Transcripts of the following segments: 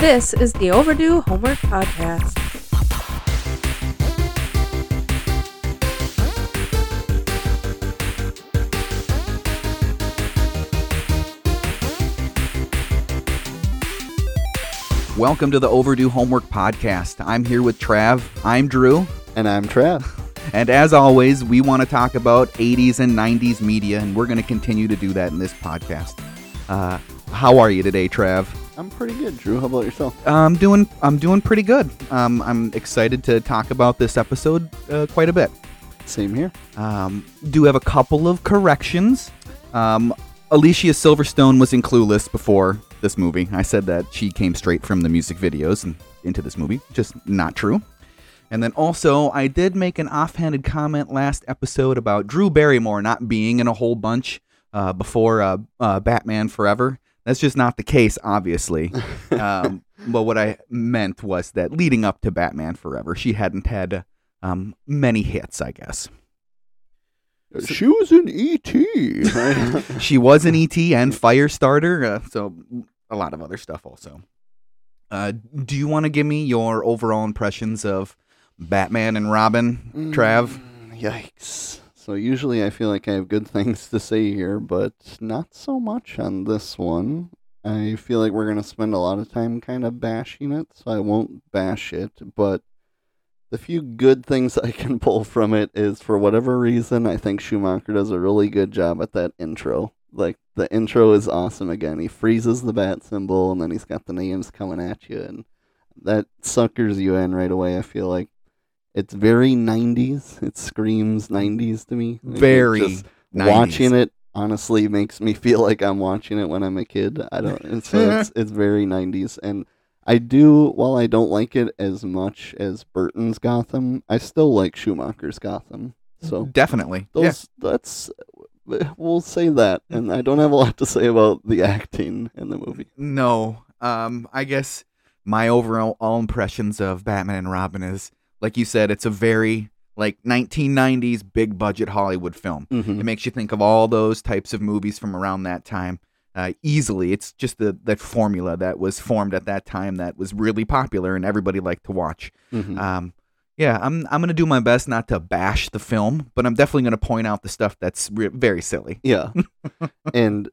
This is the Overdue Homework Podcast. Welcome to the Overdue Homework Podcast. I'm here with Trav. I'm Drew. And I'm Trav. And as always, we want to talk about 80s and 90s media, and we're going to continue to do that in this podcast. Uh, how are you today, Trav? I'm pretty good, Drew. How about yourself? I'm doing. I'm doing pretty good. Um, I'm excited to talk about this episode uh, quite a bit. Same here. Um, do have a couple of corrections. Um, Alicia Silverstone was in Clueless before this movie. I said that she came straight from the music videos and into this movie. Just not true. And then also, I did make an offhanded comment last episode about Drew Barrymore not being in a whole bunch uh, before uh, uh, Batman Forever. That's just not the case, obviously. um, but what I meant was that leading up to Batman Forever, she hadn't had um, many hits, I guess. she was an E.T. she was an ET and Firestarter, uh, so a lot of other stuff also. Uh, do you want to give me your overall impressions of Batman and Robin, Trav? Mm, Yikes. So usually I feel like I have good things to say here, but not so much on this one. I feel like we're going to spend a lot of time kind of bashing it, so I won't bash it, but the few good things I can pull from it is for whatever reason, I think Schumacher does a really good job at that intro. Like the intro is awesome again. He freezes the bat symbol and then he's got the names coming at you and that suckers you in right away. I feel like it's very 90s. It screams 90s to me. Like, Very just 90s. watching it honestly makes me feel like I'm watching it when I'm a kid. I don't it's so it's, it's very 90s and I do while I don't like it as much as Burton's Gotham, I still like Schumacher's Gotham. So Definitely. Yeah. that's we'll say that and I don't have a lot to say about the acting in the movie. No. Um, I guess my overall all impressions of Batman and Robin is, like you said, it's a very like 1990s big budget Hollywood film. Mhm. It makes you think of all those types of movies from around that time. Uh, easily, it's just the that formula that was formed at that time that was really popular and everybody liked to watch. Mhm. Um, yeah, I'm I'm gonna do my best not to bash the film, but I'm definitely gonna point out the stuff that's re- very silly. Yeah. and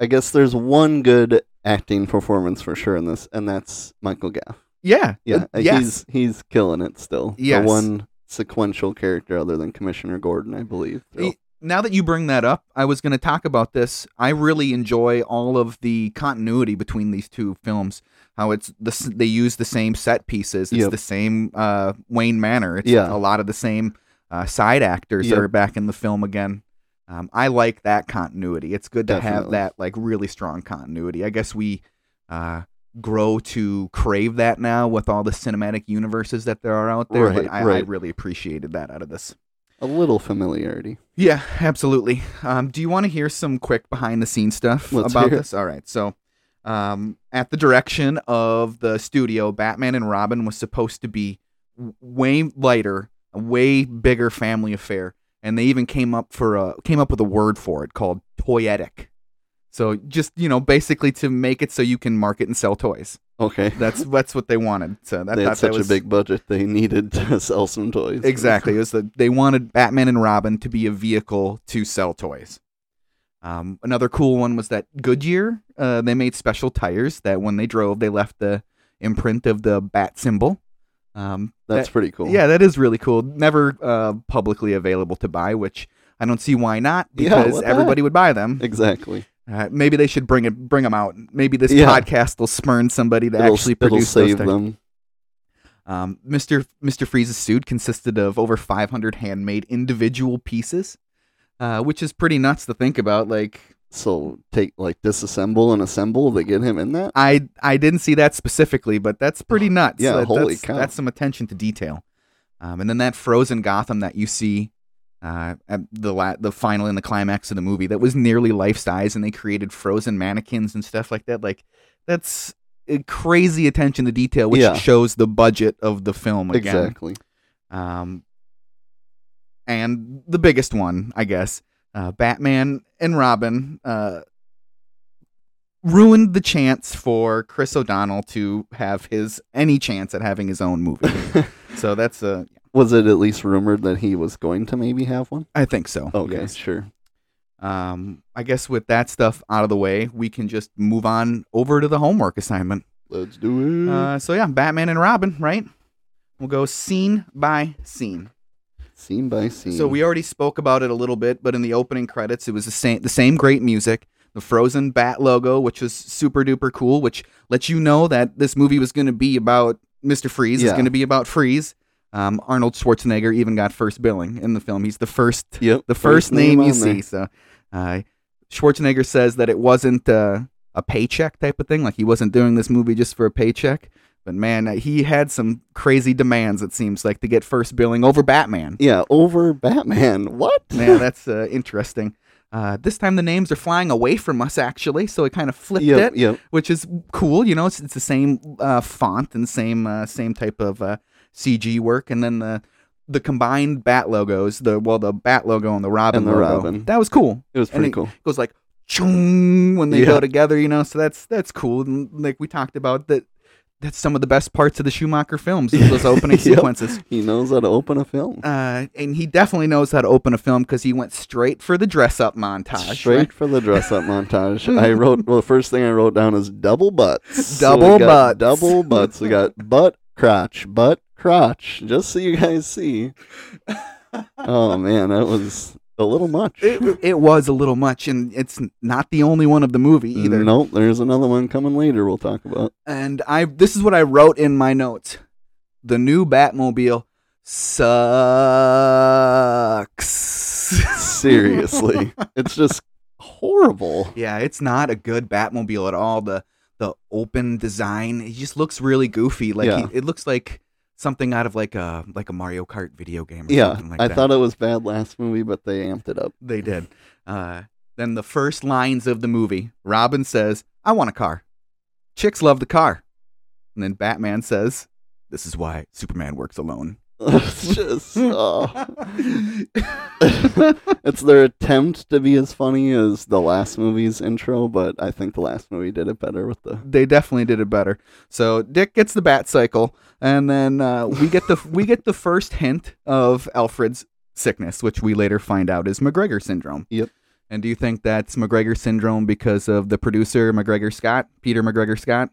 I guess there's one good acting performance for sure in this, and that's Michael Gough. Yeah, Yeah, uh, yes, he's he's killing it still. Yes. The one sequential character other than Commissioner Gordon, I believe. So, Y- Now that you bring that up, I was going to talk about this. I really enjoy all of the continuity between these two films. How it's the they use the same set pieces. It's Yep. the same uh, Wayne Manor. It's Yeah. a lot of the same uh, side actors that are back in the film again. Um, I like that continuity. It's good to have that like really strong continuity. I guess we uh, grow to crave that now with all the cinematic universes that there are out there. Right, but I, I really appreciated that out of this. a little familiarity. Yeah, absolutely. Um, do you want to hear some quick behind the scenes stuff Let's about this? All right. So, um, at the direction of the studio, Batman and Robin was supposed to be way lighter, a way bigger family affair, and they even came up for a came up with a word for it called toyetic. So just you know, basically to make it so you can market and sell toys. Okay. That's that's what they wanted. So that, they had such was, a big budget, they needed to sell some toys. Exactly. It was the, they wanted Batman and Robin to be a vehicle to sell toys. Um, another cool one was that Goodyear. Uh, they made special tires that when they drove, they left the imprint of the bat symbol. Um, That's that- pretty cool. Yeah, that is really cool. Never uh, publicly available to buy, which I don't see why not because the everybody would buy them. Exactly. Uh, maybe they should bring it, bring them out. Maybe this Yeah. podcast will spurn somebody to It'll, actually produce those save them. Um, Mr. Mr. Freeze's suit consisted of over 500 handmade individual pieces, uh, which is pretty nuts to think about. Like, So take like disassemble and assemble to get him in that. I I didn't see that specifically, but that's pretty nuts. Yeah, That- holy that's, cow. That's some attention to detail. Um, and then that frozen Gotham that you see uh, at the la- the final and the climax of the movie that was nearly life size, and they created frozen mannequins and stuff like that. Like, that's uh, crazy attention to detail, which Yeah. shows the budget of the film again. Exactly. Um, and the biggest one, I guess, uh, Batman and Robin. Uh, ruined the chance for Chris O'Donnell to have his any chance at having his own movie. so that's uh Was it at least rumored that he was going to maybe have one? I think so. Okay, yes. sure. Um, I guess with that stuff out of the way, we can just move on over to the homework assignment. Let's do it. Uh, so yeah, Batman and Robin, right? We'll go scene by scene. scene by scene. So we already spoke about it a little bit, but in the opening credits, it was the same the same great music, the Frozen Bat logo, which was super duper cool, which lets you know that this movie was going to be about Mister Freeze. It's going to be about Freeze. Um, Arnold Schwarzenegger even got first billing in the film. He's the first Yep. the first, name, you on there. see. So uh, Schwarzenegger says that it wasn't uh, a paycheck type of thing. Like he wasn't doing this movie just for a paycheck. But man, uh, he had some crazy demands. It seems like to get first billing over Batman. Yeah, over Batman. What? Man, that's uh, interesting. Uh, this time the names are flying away from us, actually, so it kind of flipped Yep, it, yep. which is cool. You know, it's, it's the same uh, font and same uh, same type of uh, CG work, and then the the combined bat logos, the well, the bat logo and the Robin And the logo, Robin. that was cool. It was pretty it cool. goes like chung when they Yeah. go together, you know. So that's that's cool. And like we talked about that. That's some of the best parts of the Schumacher films, those opening Yep. sequences. He knows how to open a film. Uh, and he definitely knows how to open a film because he went straight for the dress up montage. Straight right? for the dress up montage. I wrote well the first thing I wrote down is double butts. Double got butts. Double butts. We got butt crotch, butt crotch. Just so you guys see. Oh man, that was a little much. It, it was a little much, and it's not the only one of the movie either. Nope, there's another one coming later we'll talk about. And I this is what I wrote in my notes. The new Batmobile sucks. Seriously. it's just horrible. yeah, it's not a good Batmobile at all. The the open design, it just looks really goofy. Like Yeah. he- it looks like something out of like a like a Mario Kart video game. Or Yeah, something like I that. thought it was bad last movie, but they amped it up. They did. Uh, then the first lines of the movie, Robin says, "I want a car." Chicks love the car, and then Batman says, "This is why Superman works alone." It's just oh. it's their attempt to be as funny as the last movie's intro, but I think the last movie did it better with the they definitely did it better. So Dick gets the bat cycle, and then uh, we get the we get the first hint of Alfred's sickness, which we later find out is McGregor syndrome. Yep. And do you think that's McGregor syndrome because of the producer McGregor Scott, Peter McGregor Scott,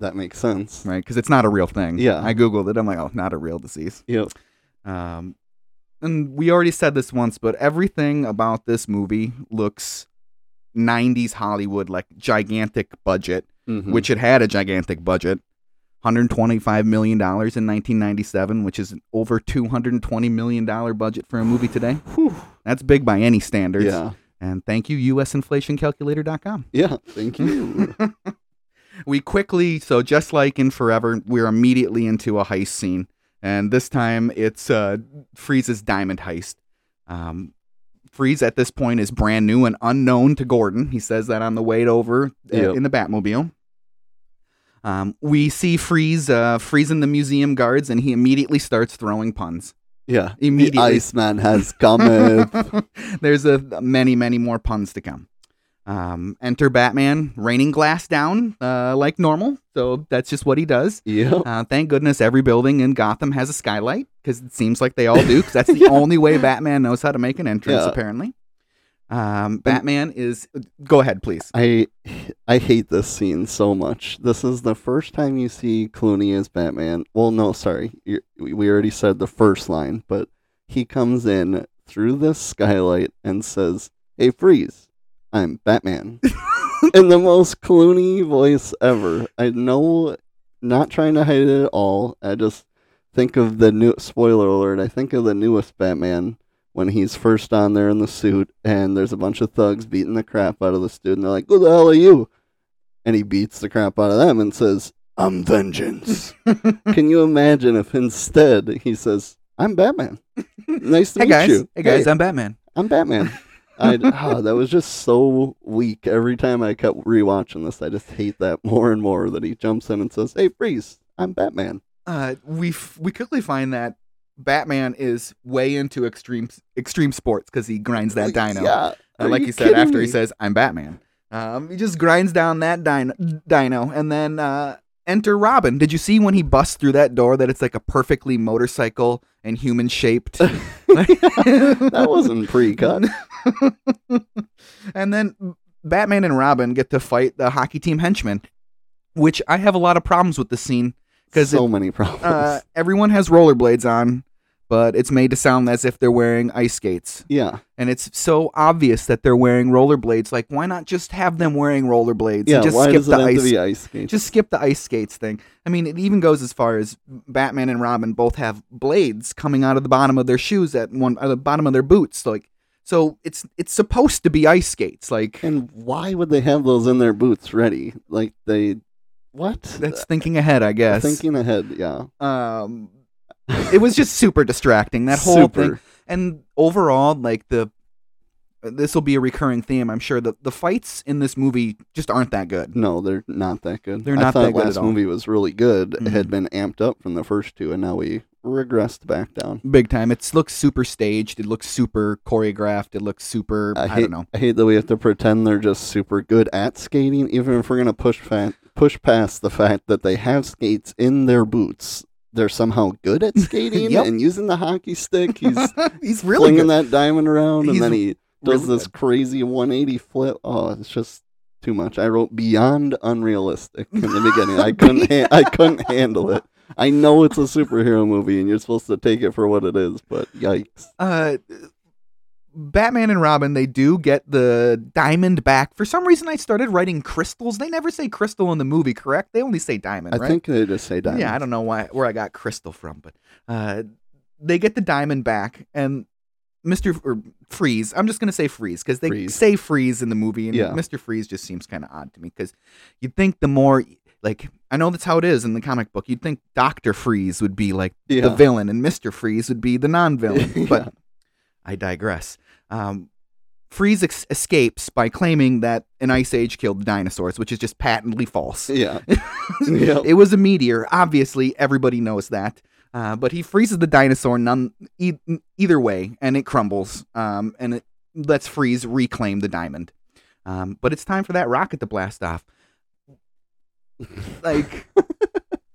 that makes sense. right? Because it's not a real thing. Yeah. I googled it. I'm like, oh, not a real disease. Yep. Um, and we already said this once, but everything about this movie looks 90s Hollywood, like gigantic budget, Mhm. which it had a gigantic budget. $125 million in 1997, which is over $220 million budget for a movie today. Whew. That's big by any standards. Yeah. And thank you, usinflationcalculator.com. Yeah. Thank you. we quickly, so just like in Forever, we're immediately into a heist scene. And this time it's uh, Freeze's diamond heist. Um, Freeze at this point is brand new and unknown to Gordon. He says that on the way over uh, Yep. in the Batmobile. Um, we see Freeze uh, freezing the museum guards, and he immediately starts throwing puns. yeah. Immediately. The Iceman has come. There's a many, many more puns to come. Um, enter Batman, raining glass down uh, like normal. So that's just what he does. Uh, thank goodness every building in Gotham has a skylight because it seems like they all do. Because that's the Yeah. only way Batman knows how to make an entrance. Yeah. Apparently, um, Batman is. Go ahead, please. I I hate this scene so much. This is the first time you see Clooney as Batman. Well, no, sorry, you we already said the first line, but he comes in through this skylight and says, "Hey, freeze! I'm Batman." in the most Clooney voice ever. I know, not trying to hide it at all. I just think of the new spoiler alert. I think of the newest Batman when he's first on there in the suit, and there's a bunch of thugs beating the crap out of the dude, and they're like, "Who the hell are you?" And he beats the crap out of them and says, "I'm vengeance." Can you imagine if instead he says, "I'm Batman"? Nice to hey meet guys, you. hey guys, I'm Batman. I'm Batman. I oh, that was just so weak. Every time I kept rewatching this, I just hate that more and more. That he jumps in and says, "Hey, freeze! I'm Batman." Uh, we f- we quickly find that Batman is way into extreme extreme sports because he grinds that dino. Yeah. Uh, like you, said, after me? he says, "I'm Batman." Um, he just grinds down that dino, dino and then uh, enter Robin. Did you see when he busts through that door that it's like a perfectly motorcycle and human shaped? that wasn't pre-cut. and then Batman and Robin get to fight the hockey team henchmen, which I have a lot of problems with the scene because so many problems. uh, everyone has rollerblades on, but it's made to sound as if they're wearing ice skates. yeah, And it's so obvious that they're wearing rollerblades. Like, why not just have them wearing rollerblades? and yeah. just Why skip does it the have ice. to be ice skates? Just skip the ice skates thing. I mean, it even goes as far as Batman and Robin both have blades coming out of the bottom of their shoes at one, at the bottom of their boots. Like, so it's it's supposed to be ice skates. Like, and why would they have those in their boots ready? Like they, what? that's thinking ahead, I guess. Thinking ahead. Yeah. um, it was just super distracting. That whole Super. thing. and overall like the this will be a recurring theme i'm sure the, the fights in this movie just aren't that good No, they're not that good. They're I not thought that good last movie was really good. It Mhm. had been amped up from the first two, and now we regressed back down. big time it looks super staged it looks super choreographed it looks super i, hate, don't know I hate that we have to pretend they're just super good at skating, even if we're gonna push fa- push past the fact that they have skates in their boots. They're somehow good at skating Yep. and using the hockey stick. He's he's really flinging good. that diamond around, He's and then he does really this crazy 180 flip. Oh, it's just too much. I wrote beyond unrealistic in the beginning. I couldn't. Ha- I couldn't handle it. I know it's a superhero movie, and you're supposed to take it for what it is, but yikes! uh batman and robin they do get the diamond back for some reason i started writing crystals they never say crystal in the movie correct they only say diamond I right think they just say diamond. Yeah, I don't know why where I got crystal from, but uh, they get the diamond back, and Mister or Freeze. I'm just gonna say Freeze because they Freeze. say Freeze in the movie, and Yeah. Mister Freeze just seems kind of odd to me because you'd think the more like I know that's how it is in the comic book. You'd think Doctor Freeze would be like the villain, and Mister Freeze would be the non-villain. Yeah. But I digress. Um, Freeze ex- escapes by claiming that an ice age killed the dinosaurs, which is just patently false. Yeah. Yep. It was a meteor. Obviously, everybody knows that. Uh, but he freezes the dinosaur none e- either way, and it crumbles. Um, and it lets Freeze reclaim the diamond. Um, but it's time for that rocket to blast off. Like,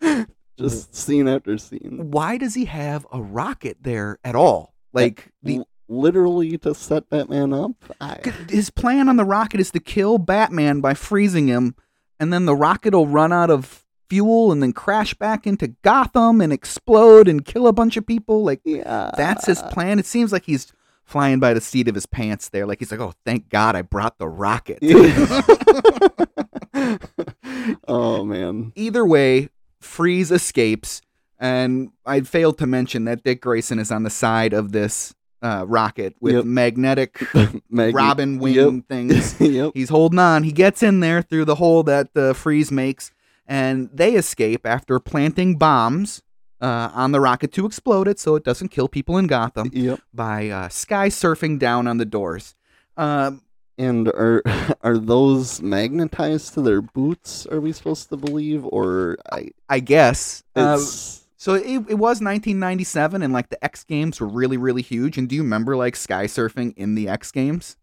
just scene after scene. why does he have a rocket there at all? Like, the literally to set Batman up. I, his plan on the rocket is to kill Batman by freezing him, and then the rocket will run out of fuel and then crash back into Gotham and explode and kill a bunch of people. Like yeah. that's his plan. It seems like he's flying by the seat of his pants there. Like he's like, "Oh, thank God I brought the rocket." oh man. Either way, Freeze escapes, and I failed to mention that Dick Grayson is on the side of this uh, rocket with Yep. magnetic Maggie- robin wing Yep. things. yep. He's holding on. He gets in there through the hole that the freeze makes, and they escape after planting bombs uh, on the rocket to explode it so it doesn't kill people in Gotham Yep. by uh, sky surfing down on the doors. Um, And are are those magnetized to their boots? Are we supposed to believe, or I? I guess. Uh, It's so it, it was 1997, and like the X Games were really, really huge. And do you remember like sky surfing in the X Games?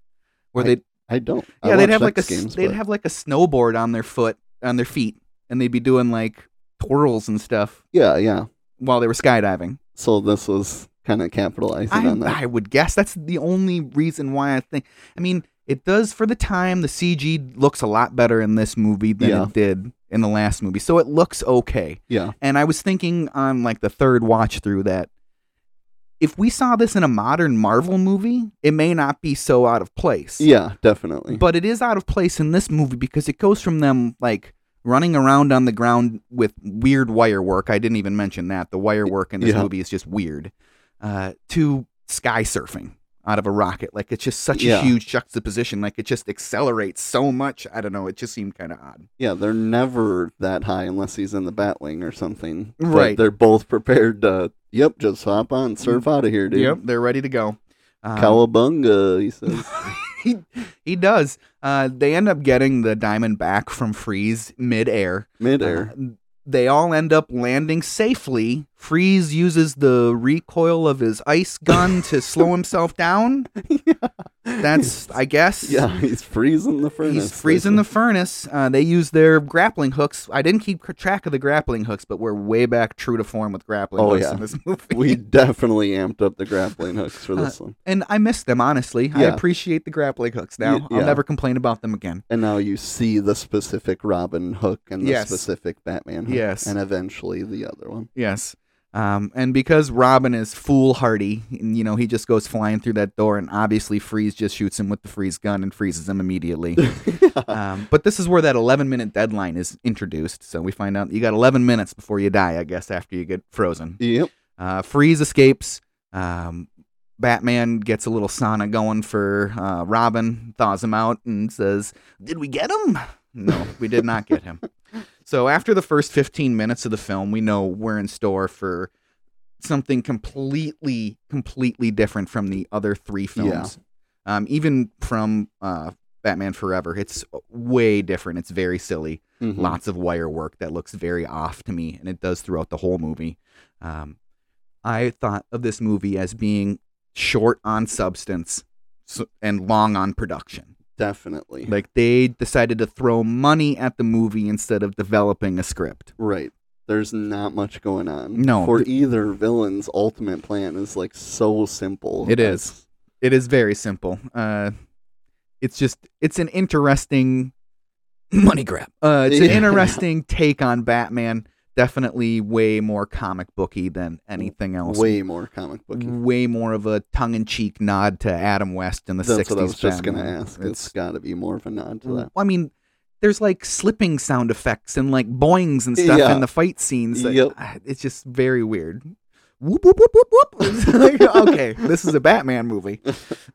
Where they I don't. I yeah, they'd watched have like a X games, they'd but- have like a snowboard on their foot on their feet, and they'd be doing like twirls and stuff Yeah, yeah. while they were skydiving. So this was kind of capitalizing on that. I would guess that's the only reason why I think. I mean, it does for the time. The CG looks a lot better in this movie than Yeah. it did in the last movie, so it looks okay. yeah. And I was thinking on like the third watch through that if we saw this in a modern Marvel movie, it may not be so out of place. Yeah, definitely. But it is out of place in this movie because it goes from them like running around on the ground with weird wire work. I didn't even mention that. The wire work in this Yeah. movie is just weird. Uh, to sky surfing out of a rocket. Like it's just such Yeah. a huge juxtaposition. Like it just accelerates so much. I don't know. It just seemed kind of odd. yeah, they're never that high unless he's in the Batwing or something. But Right. they're both prepared to. Yep, just hop on, surf out of here, dude. Yep, they're ready to go. Um, Cowabunga, he says. he he does. Uh, they end up getting the diamond back from Freeze midair. Midair. Uh, they all end up landing safely. Freeze uses the recoil of his ice gun to slow himself down. that's I guess. Yeah, he's freezing the furnace. He's freezing the furnace. Uh, they use their grappling hooks. I didn't keep track of the grappling hooks, but we're way back true to form with grappling Oh, hooks yeah. in this movie. We definitely amped up the grappling hooks for Uh, this one. and I miss them honestly. I appreciate the grappling hooks now. Y- I'll never complain about them again. And now you see the specific Robin hook and the Yes. specific Batman hook. Yes. And eventually the other one. Yes. Um, and because Robin is foolhardy, you know, he just goes flying through that door, and obviously Freeze just shoots him with the freeze gun and freezes him immediately. um, but this is where that 11 minute deadline is introduced. So we find out you got 11 minutes before you die, I guess, after you get frozen. Yep. Uh, Freeze escapes. Um, Batman gets a little sauna going for uh, Robin, thaws him out, and says, Did we get him? No, we did not get him. So after the first 15 minutes of the film, we know we're in store for something completely, completely different from the other three films. Um, even from uh, Batman Forever, it's way different. It's very silly. Mhm. Lots of wire work that looks very off to me, and it does throughout the whole movie. Um, I thought of this movie as being short on substance and long on production. Definitely. Like they decided to throw money at the movie instead of developing a script. Right. There's not much going on. No, For th- either villain's ultimate plan is like so simple. It is. It is very simple. Uh, it's just it's an interesting money grab. Uh, it's an interesting take on Batman. Definitely way more comic booky than anything else. Way more comic booky. Way more of a tongue-in-cheek nod to Adam West in the That's 60s. what I was just gonna ask. it's got to be more of a nod to mm. that. I mean, there's like slipping sound effects and like boings and stuff Yeah. in the fight scenes. that- Yep. It's just very weird. Whoop whoop whoop whoop whoop. Okay, this is a Batman movie.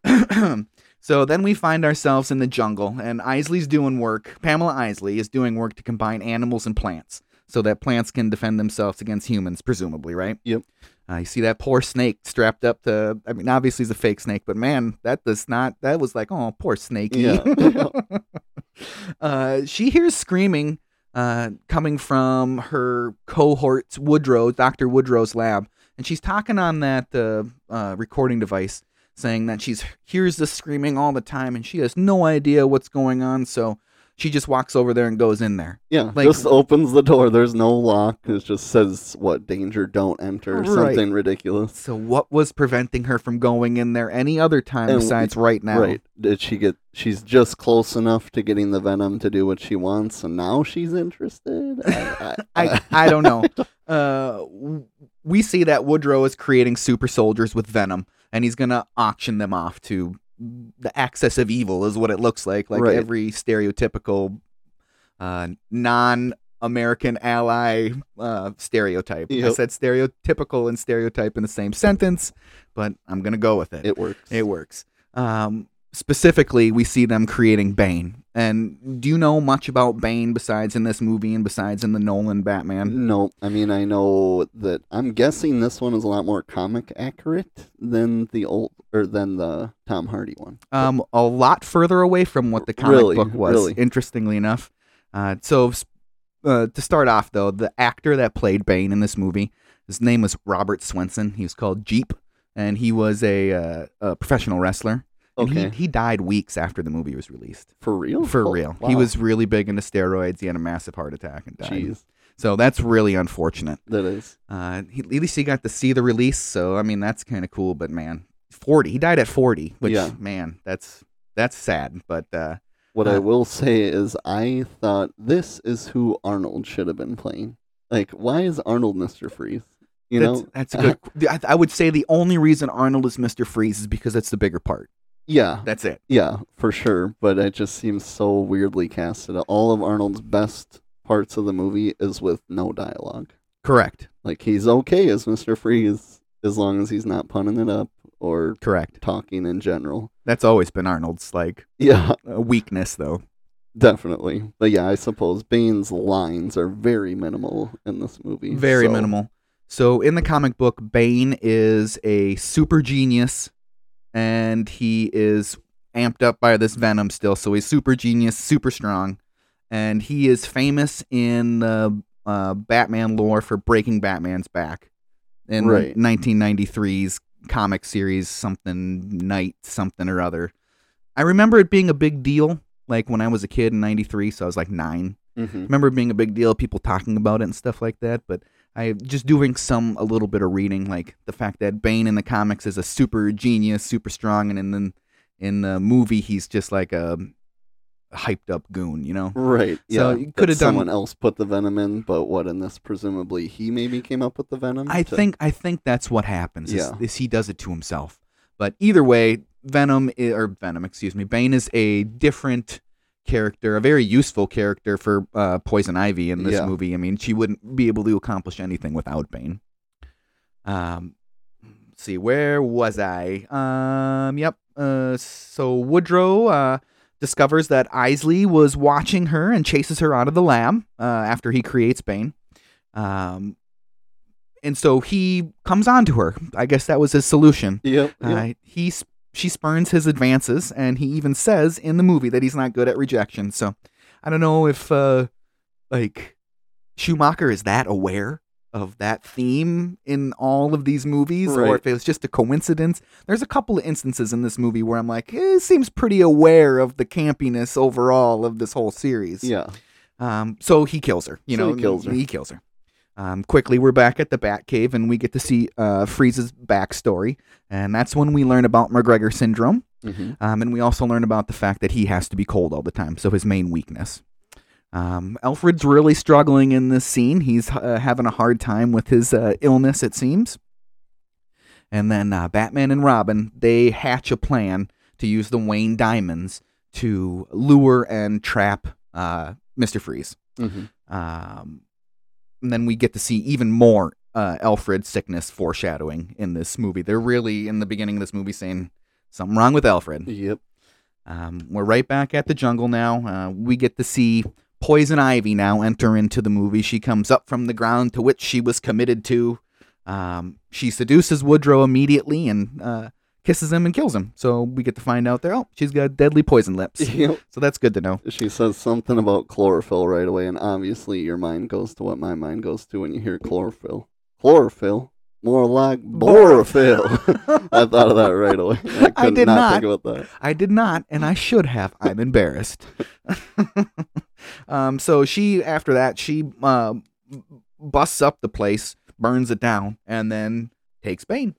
so then we find ourselves in the jungle, and Isley's doing work. Pamela Isley is doing work to combine animals and plants, so that plants can defend themselves against humans, presumably, right? Yep. Uh, you see that poor snake strapped up to. I mean, obviously it's a fake snake, but man, that does not. That was like, oh, poor snakey. Yeah. uh, she hears screaming uh, coming from her cohort's Woodrue, Doctor Woodrue's lab, and she's talking on that uh, uh, recording device, saying that she's hears the screaming all the time, and she has no idea what's going on. So she just walks over there and goes in there. Yeah, Like- just opens the door. There's no lock. It just says what danger, don't enter, Right. something ridiculous. So what was preventing her from going in there any other time And- besides right now? Right? Did she get? She's just close enough to getting the venom to do what she wants, and now she's interested. I, I, I don't know. Uh, we see that Woodrue is creating super soldiers with venom, and he's gonna auction them off to the access of evil, is what it looks like. Like Right. every stereotypical, uh, non-American ally uh, stereotype. I said stereotypical and stereotype in the same sentence, but I'm gonna go with it. it works. It works. Um, specifically, we see them creating Bane. And do you know much about Bane besides in this movie and besides in the Nolan Batman? No, I mean I know that I'm guessing this one is a lot more comic accurate than the old or than the Tom Hardy one. Um, a lot further away from what the comic Really? book was. Really? Interestingly enough. Uh, so uh, to start off, though, the actor that played Bane in this movie, his name was Robert Swenson. He was called Jeep, and he was a, uh, a professional wrestler. And Okay, he, he died weeks after the movie was released. for real? For Oh, real. He was really big into steroids. He had a massive heart attack and died. Jeez, So that's really unfortunate. that is. Uh, he, at least he got to see the release. So I mean, that's kind of cool. But man, forty. He died at forty. Which Yeah. man, that's that's sad. But uh, What Uh, I will say is, I thought this is who Arnold should have been playing. Like, why is Arnold Mister Freeze? You that's, know? that's a good. I, I would say the only reason Arnold is Mister Freeze is because it's the bigger part. Yeah, That's it. yeah, for sure. But it just seems so weirdly casted. All of Arnold's best parts of the movie is with no dialogue. Correct. Like he's okay as Mister Freeze as long as he's not punning it up or Correct. talking in general. That's always been Arnold's like Yeah, weakness, though. definitely. But yeah, I suppose Bane's lines are very minimal in this movie. Very so- minimal. So in the comic book, Bane is a super genius, and he is amped up by this venom still. So he's super genius, super strong, and he is famous in the uh, Batman lore for breaking Batman's back in Right. 1993's comic series, something Night, something or other. I remember it being a big deal, like when I was a kid in '93, so I was like nine. Mm-hmm. remember being a big deal, people talking about it and stuff like that. But I just doing some a little bit of reading, like the fact that Bane in the comics is a super genius, super strong, and in the, in the movie he's just like a hyped up goon, you know. Right. So Yeah. you coulda done- someone else put the venom in, but what in this presumably he maybe came up with the venom. I to- think I think that's what happens. Is, Yeah. is he does it to himself. But either way, Venom eh, or Venom, excuse me, Bane is a different character, a very useful character for uh, Poison Ivy in this Yeah. movie. I mean, she wouldn't be able to accomplish anything without Bane. Um, let's see, where was I? Um, yep. Uh, so Woodrue uh, discovers that Isley was watching her and chases her out of the lab uh, after he creates Bane. Um, and so he comes on to her. I guess that was his solution. Yep. yep. Uh, he s- she spurns his advances, and he even says in the movie that he's not good at rejection. So I don't know if uh, like Schumacher is that aware of that theme in all of these movies, or if it was just a coincidence. There's a couple of instances in this movie where I'm like, eh, it seems pretty aware of the campiness overall of this whole series. yeah. Um, so he kills her. You So know, he kills her. He kills her. Um, quickly, we're back at the Batcave, and we get to see uh, Freeze's backstory, and that's when we learn about McGregor syndrome, hmm um, and we also learn about the fact that he has to be cold all the time, so his main weakness. Um, Alfred's really struggling in this scene. He's uh, having a hard time with his uh, illness, it seems. And then uh, Batman and Robin they hatch a plan to use the Wayne diamonds to lure and trap uh, Mister Freeze. hmm Um, and then we get to see even more uh, Alfred sickness foreshadowing in this movie. They're really in the beginning of this movie saying something wrong with Alfred. Yep. Um, we're right back at the jungle now. Uh, we get to see Poison Ivy now enter into the movie. She comes up from the ground to which she was committed to. Um, she seduces Woodrue immediately and uh, kisses him and kills him. So we get to find out there. Oh, she's got deadly poison lips. Yep. So that's good to know. She says something about chlorophyll right away, and obviously your mind goes to what my mind goes to when you hear chlorophyll. Chlorophyll? More like borophyll. I thought of that right away. I, I did not, not. think about that. I did not, and I should have. I'm embarrassed. um, so she, after that, she uh, busts up the place, burns it down, and then takes Bane.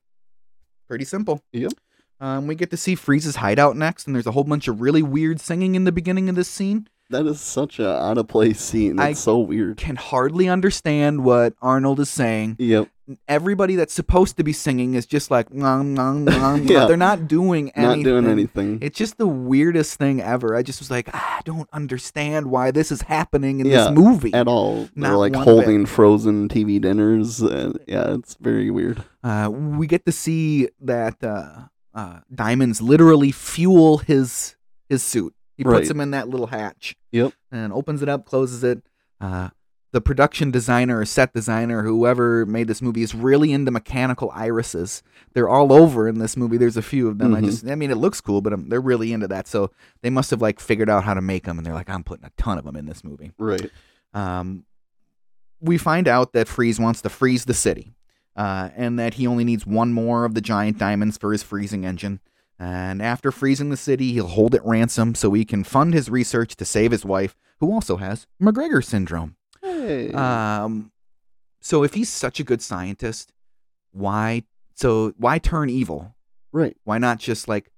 Pretty simple. Yep. Um, we get to see Freeze's hideout next, and there's a whole bunch of really weird singing in the beginning of this scene. That is such a out of place scene. I- so weird. Can hardly understand what Arnold is saying. Yep. Everybody that's supposed to be singing is just like, nom, nom, nom. Yeah. they're not doing anything. Not doing anything. It's just the weirdest thing ever. I just was like, "Ah, I don't understand why this is happening in Yeah, this movie. At all. They're like holding frozen TV dinners. And yeah, it's very weird. Uh, we get to see that uh, uh, diamonds literally fuel his his suit. He puts Right. him in that little hatch. Yep. And opens it up, closes it. Uh, the production designer or set designer, whoever made this movie, is really into mechanical irises. They're all over in this movie. There's a few of them. I Mhm. just, I mean, it looks cool, but um, they're really into that. So they must have like figured out how to make them, and they're like, I'm putting a ton of them in this movie. Right. um, we find out that Freeze wants to freeze the city, uh, and that he only needs one more of the giant diamonds for his freezing engine. And after freezing the city, he'll hold it ransom so he can fund his research to save his wife, who also has McGregor syndrome. Hey. Um, so if he's such a good scientist, why? So why turn evil? right. Why not just like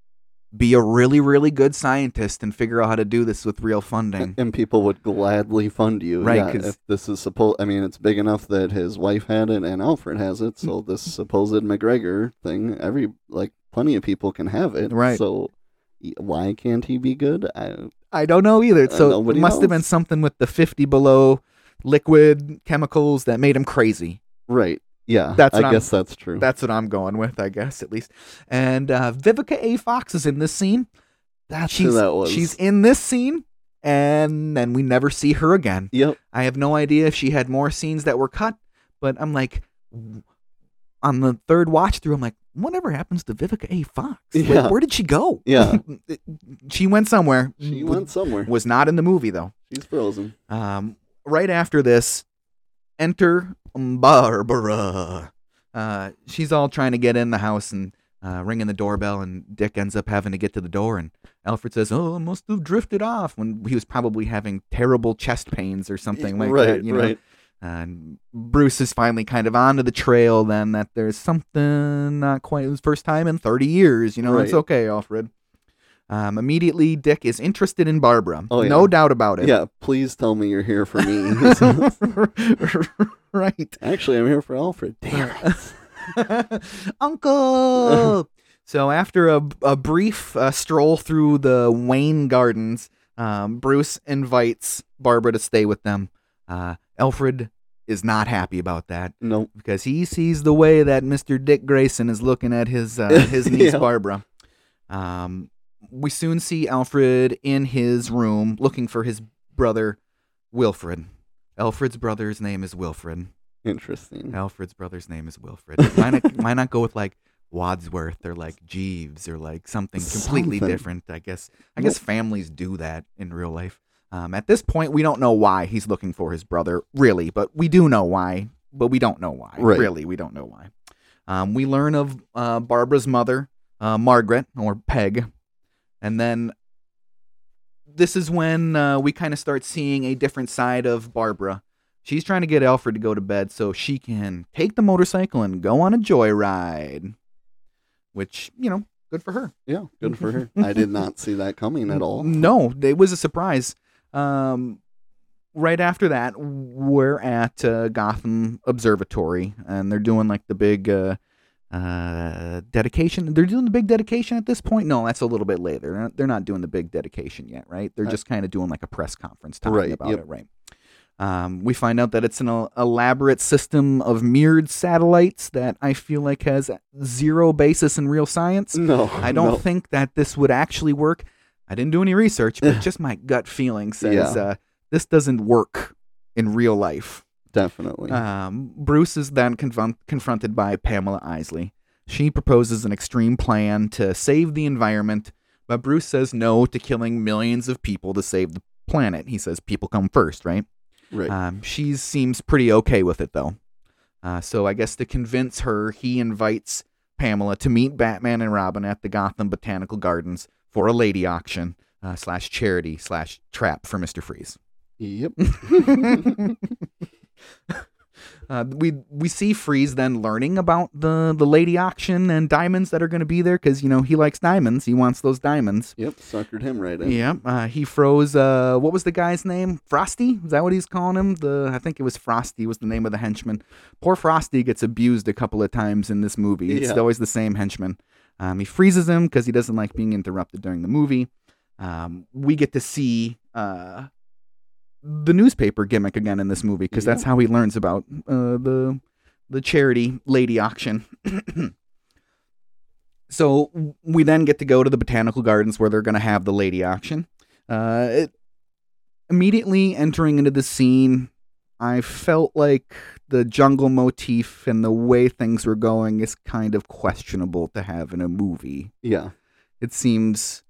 be a really, really good scientist and figure out how to do this with real funding? And people would gladly fund you. Right, Yeah, if this is supposed, I mean, it's big enough that his wife had it and Alfred has it. So this supposed McGregor thing, every like plenty of people can have it. Right. So why can't he be good? I, I don't know either. Uh, So it must have been something with the 50 below liquid chemicals that made him crazy. right. Yeah. That's I what I'm- guess that's true. That's what I'm going with, I guess, at least. And uh, Vivica A. Fox is in this scene. that's She's, who that was. she's in this scene, and then we never see her again. Yep. I have no idea if she had more scenes that were cut, but I'm like, on the third watch through, I'm like, whatever happens to Vivica A. Fox? Like, where did she go? Yeah. she went somewhere. She went somewhere. Was not in the movie, though. She's frozen. Um, right after this, enter Barbara. Uh, she's all trying to get in the house, and uh, ringing the doorbell, and Dick ends up having to get to the door, and Alfred says, "Oh, it must have drifted off," when he was probably having terrible chest pains or something like right, that. You know? right. And Bruce is finally kind of onto the trail then that there's something not quite his first time in 30 years. You know, it's okay, Alfred. Um, immediately, Dick is interested in Barbara. Oh, yeah. No doubt about it. Yeah, please tell me you're here for me. right. Actually, I'm here for Alfred. Damn it. Uncle! so, after a, a brief uh, stroll through the Wayne Gardens, um, Bruce invites Barbara to stay with them. Uh, Alfred is not happy about that Nope. because he sees the way that Mr. Dick Grayson is looking at his uh, his niece Yeah. Barbara. Um, we soon see Alfred in his room looking for his brother Wilfred. Alfred's brother's name is Wilfred. Interesting. Alfred's brother's name is Wilfred. Why not, why not go with like Wadsworth or like Jeeves or like something completely Something. different? I guess I guess families do that in real life. Um, at this point, we don't know why he's looking for his brother, really, but we do know why. But we don't know why. Right. Really, we don't know why. Um, we learn of uh, Barbara's mother, uh, Margaret or Peg, and then this is when uh, we kind of start seeing a different side of Barbara. She's trying to get Alfred to go to bed so she can take the motorcycle and go on a joyride. Which, you know, good for her. Yeah, good for her. I did not see that coming at all. No, it was a surprise. Um, right after that, we're at uh, Gotham Observatory, and they're doing like the big uh, uh, dedication. They're doing the big dedication at this point. No, that's a little bit later. They're not, they're not doing the big dedication yet, right? They're Uh, just kind of doing like a press conference talking Right, about yep. it, right? Um, we find out that it's an el- elaborate system of mirrored satellites that I feel like has zero basis in real science. No, I don't no. think that this would actually work. I didn't do any research, but just my gut feeling says Yeah. uh, this doesn't work in real life. Definitely. Um, Bruce is then confront- confronted by Pamela Isley. She proposes an extreme plan to save the environment, but Bruce says no to killing millions of people to save the planet. He says people come first, right? right. Um, she seems pretty okay with it though. Uh, so I guess to convince her, he invites Pamela to meet Batman and Robin at the Gotham Botanical Gardens for a lady auction uh, slash charity slash trap for Mister Freeze. yep. uh, we we see Freeze then learning about the the lady auction and diamonds that are going to be there because you know he likes diamonds. He wants those diamonds. Yep. Suckered him right in. Yeah, uh, he froze. Uh, what was the guy's name? Frosty? Is that what he's calling him? The I think it was Frosty was the name of the henchman. Poor Frosty gets abused a couple of times in this movie. It's Yeah. always the same henchman. Um, he freezes him because he doesn't like being interrupted during the movie. Um, we get to see uh, the newspaper gimmick again in this movie because that's how he learns about uh, the the charity lady auction. so we then get to go to the botanical gardens where they're going to have the lady auction. Uh, it, immediately entering into the scene, I felt like the jungle motif and the way things were going is kind of questionable to have in a movie. Yeah. It seems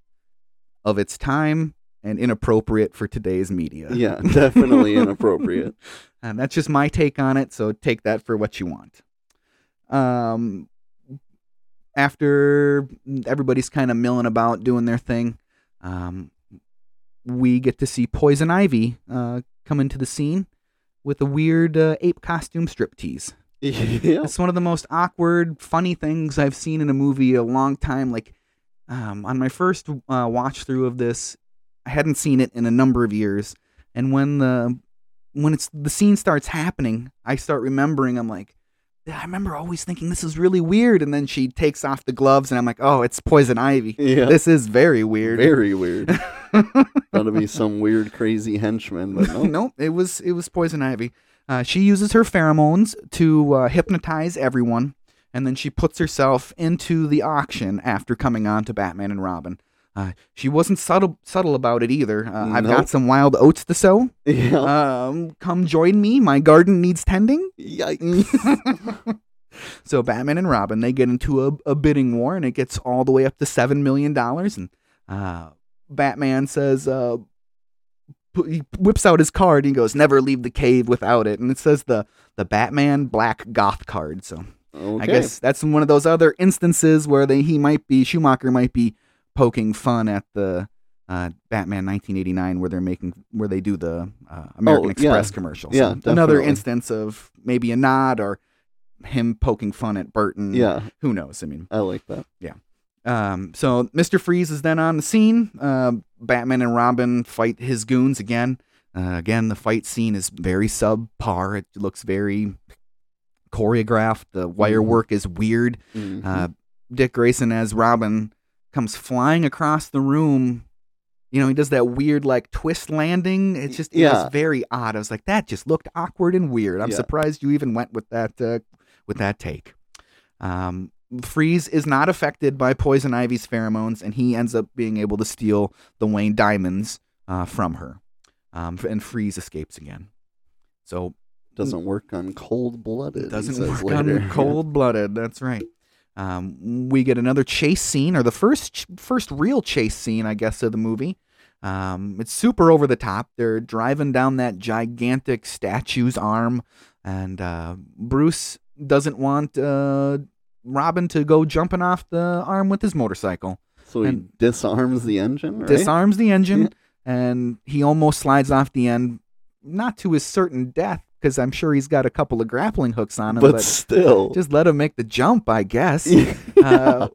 of its time and inappropriate for today's media. Yeah. Definitely inappropriate. And that's just my take on it, so take that for what you want. Um, after everybody's kind of milling about doing their thing, um, we get to see Poison Ivy uh, come into the scene with a weird uh, ape costume striptease. yeah. It's one of the most awkward, funny things I've seen in a movie a long time. Like um, on my first uh, watch through of this, I hadn't seen it in a number of years, and when the when it's the scene starts happening, I start remembering. I'm like, I remember always thinking this is really weird, and then she takes off the gloves, and I'm like, oh, it's Poison Ivy. Yeah. This is very weird. Very weird. Thought it'd be some weird, crazy henchman, but no. nope, it was it was Poison Ivy. Uh, she uses her pheromones to uh, hypnotize everyone, and then she puts herself into the auction after coming on to Batman and Robin. Uh, she wasn't subtle subtle about it either. Uh, I've got some wild oats to sow. Yeah. Um, come join me. My garden needs tending. Yikes. so Batman and Robin they get into a, a bidding war, and it gets all the way up to seven million dollars. And uh, Batman says, uh, he whips out his card and he goes, "Never leave the cave without it." And it says the the Batman Black Goth card. So Okay. I guess that's one of those other instances where they he might be Schumacher might be poking fun at the uh, Batman 1989 where they're making where they do the uh, American Oh, yeah. Express commercials. Yeah, another instance of maybe a nod or him poking fun at Burton. Yeah, who knows? I mean, I like that. Yeah. Um, so Mr. Freeze is then on the scene. Uh, Batman and Robin fight his goons again. Uh, again, the fight scene is very subpar. It looks very choreographed. The wire Mhm. work is weird. Mhm. Uh, Dick Grayson as Robin comes flying across the room. You know, he does that weird like twist landing. It's just it Yeah. was very odd. I was like, that just looked awkward and weird. I'm Yeah. surprised you even went with that uh, with that take. Um, Freeze is not affected by Poison Ivy's pheromones, and he ends up being able to steal the Wayne diamonds uh, from her. Um, and Freeze escapes again. So doesn't work on cold blooded. doesn't work on cold blooded. That's right. Um, we get another chase scene, or the first first real chase scene, I guess, of the movie. Um, it's super over the top. They're driving down that gigantic statue's arm, and uh, Bruce doesn't want uh, Robin to go jumping off the arm with his motorcycle. So he and- disarms the engine, right? Disarms the engine, and he almost slides off the end, not to his certain death, because I'm sure he's got a couple of grappling hooks on him, but, but still. just let him make the jump, I guess. yeah. Uh,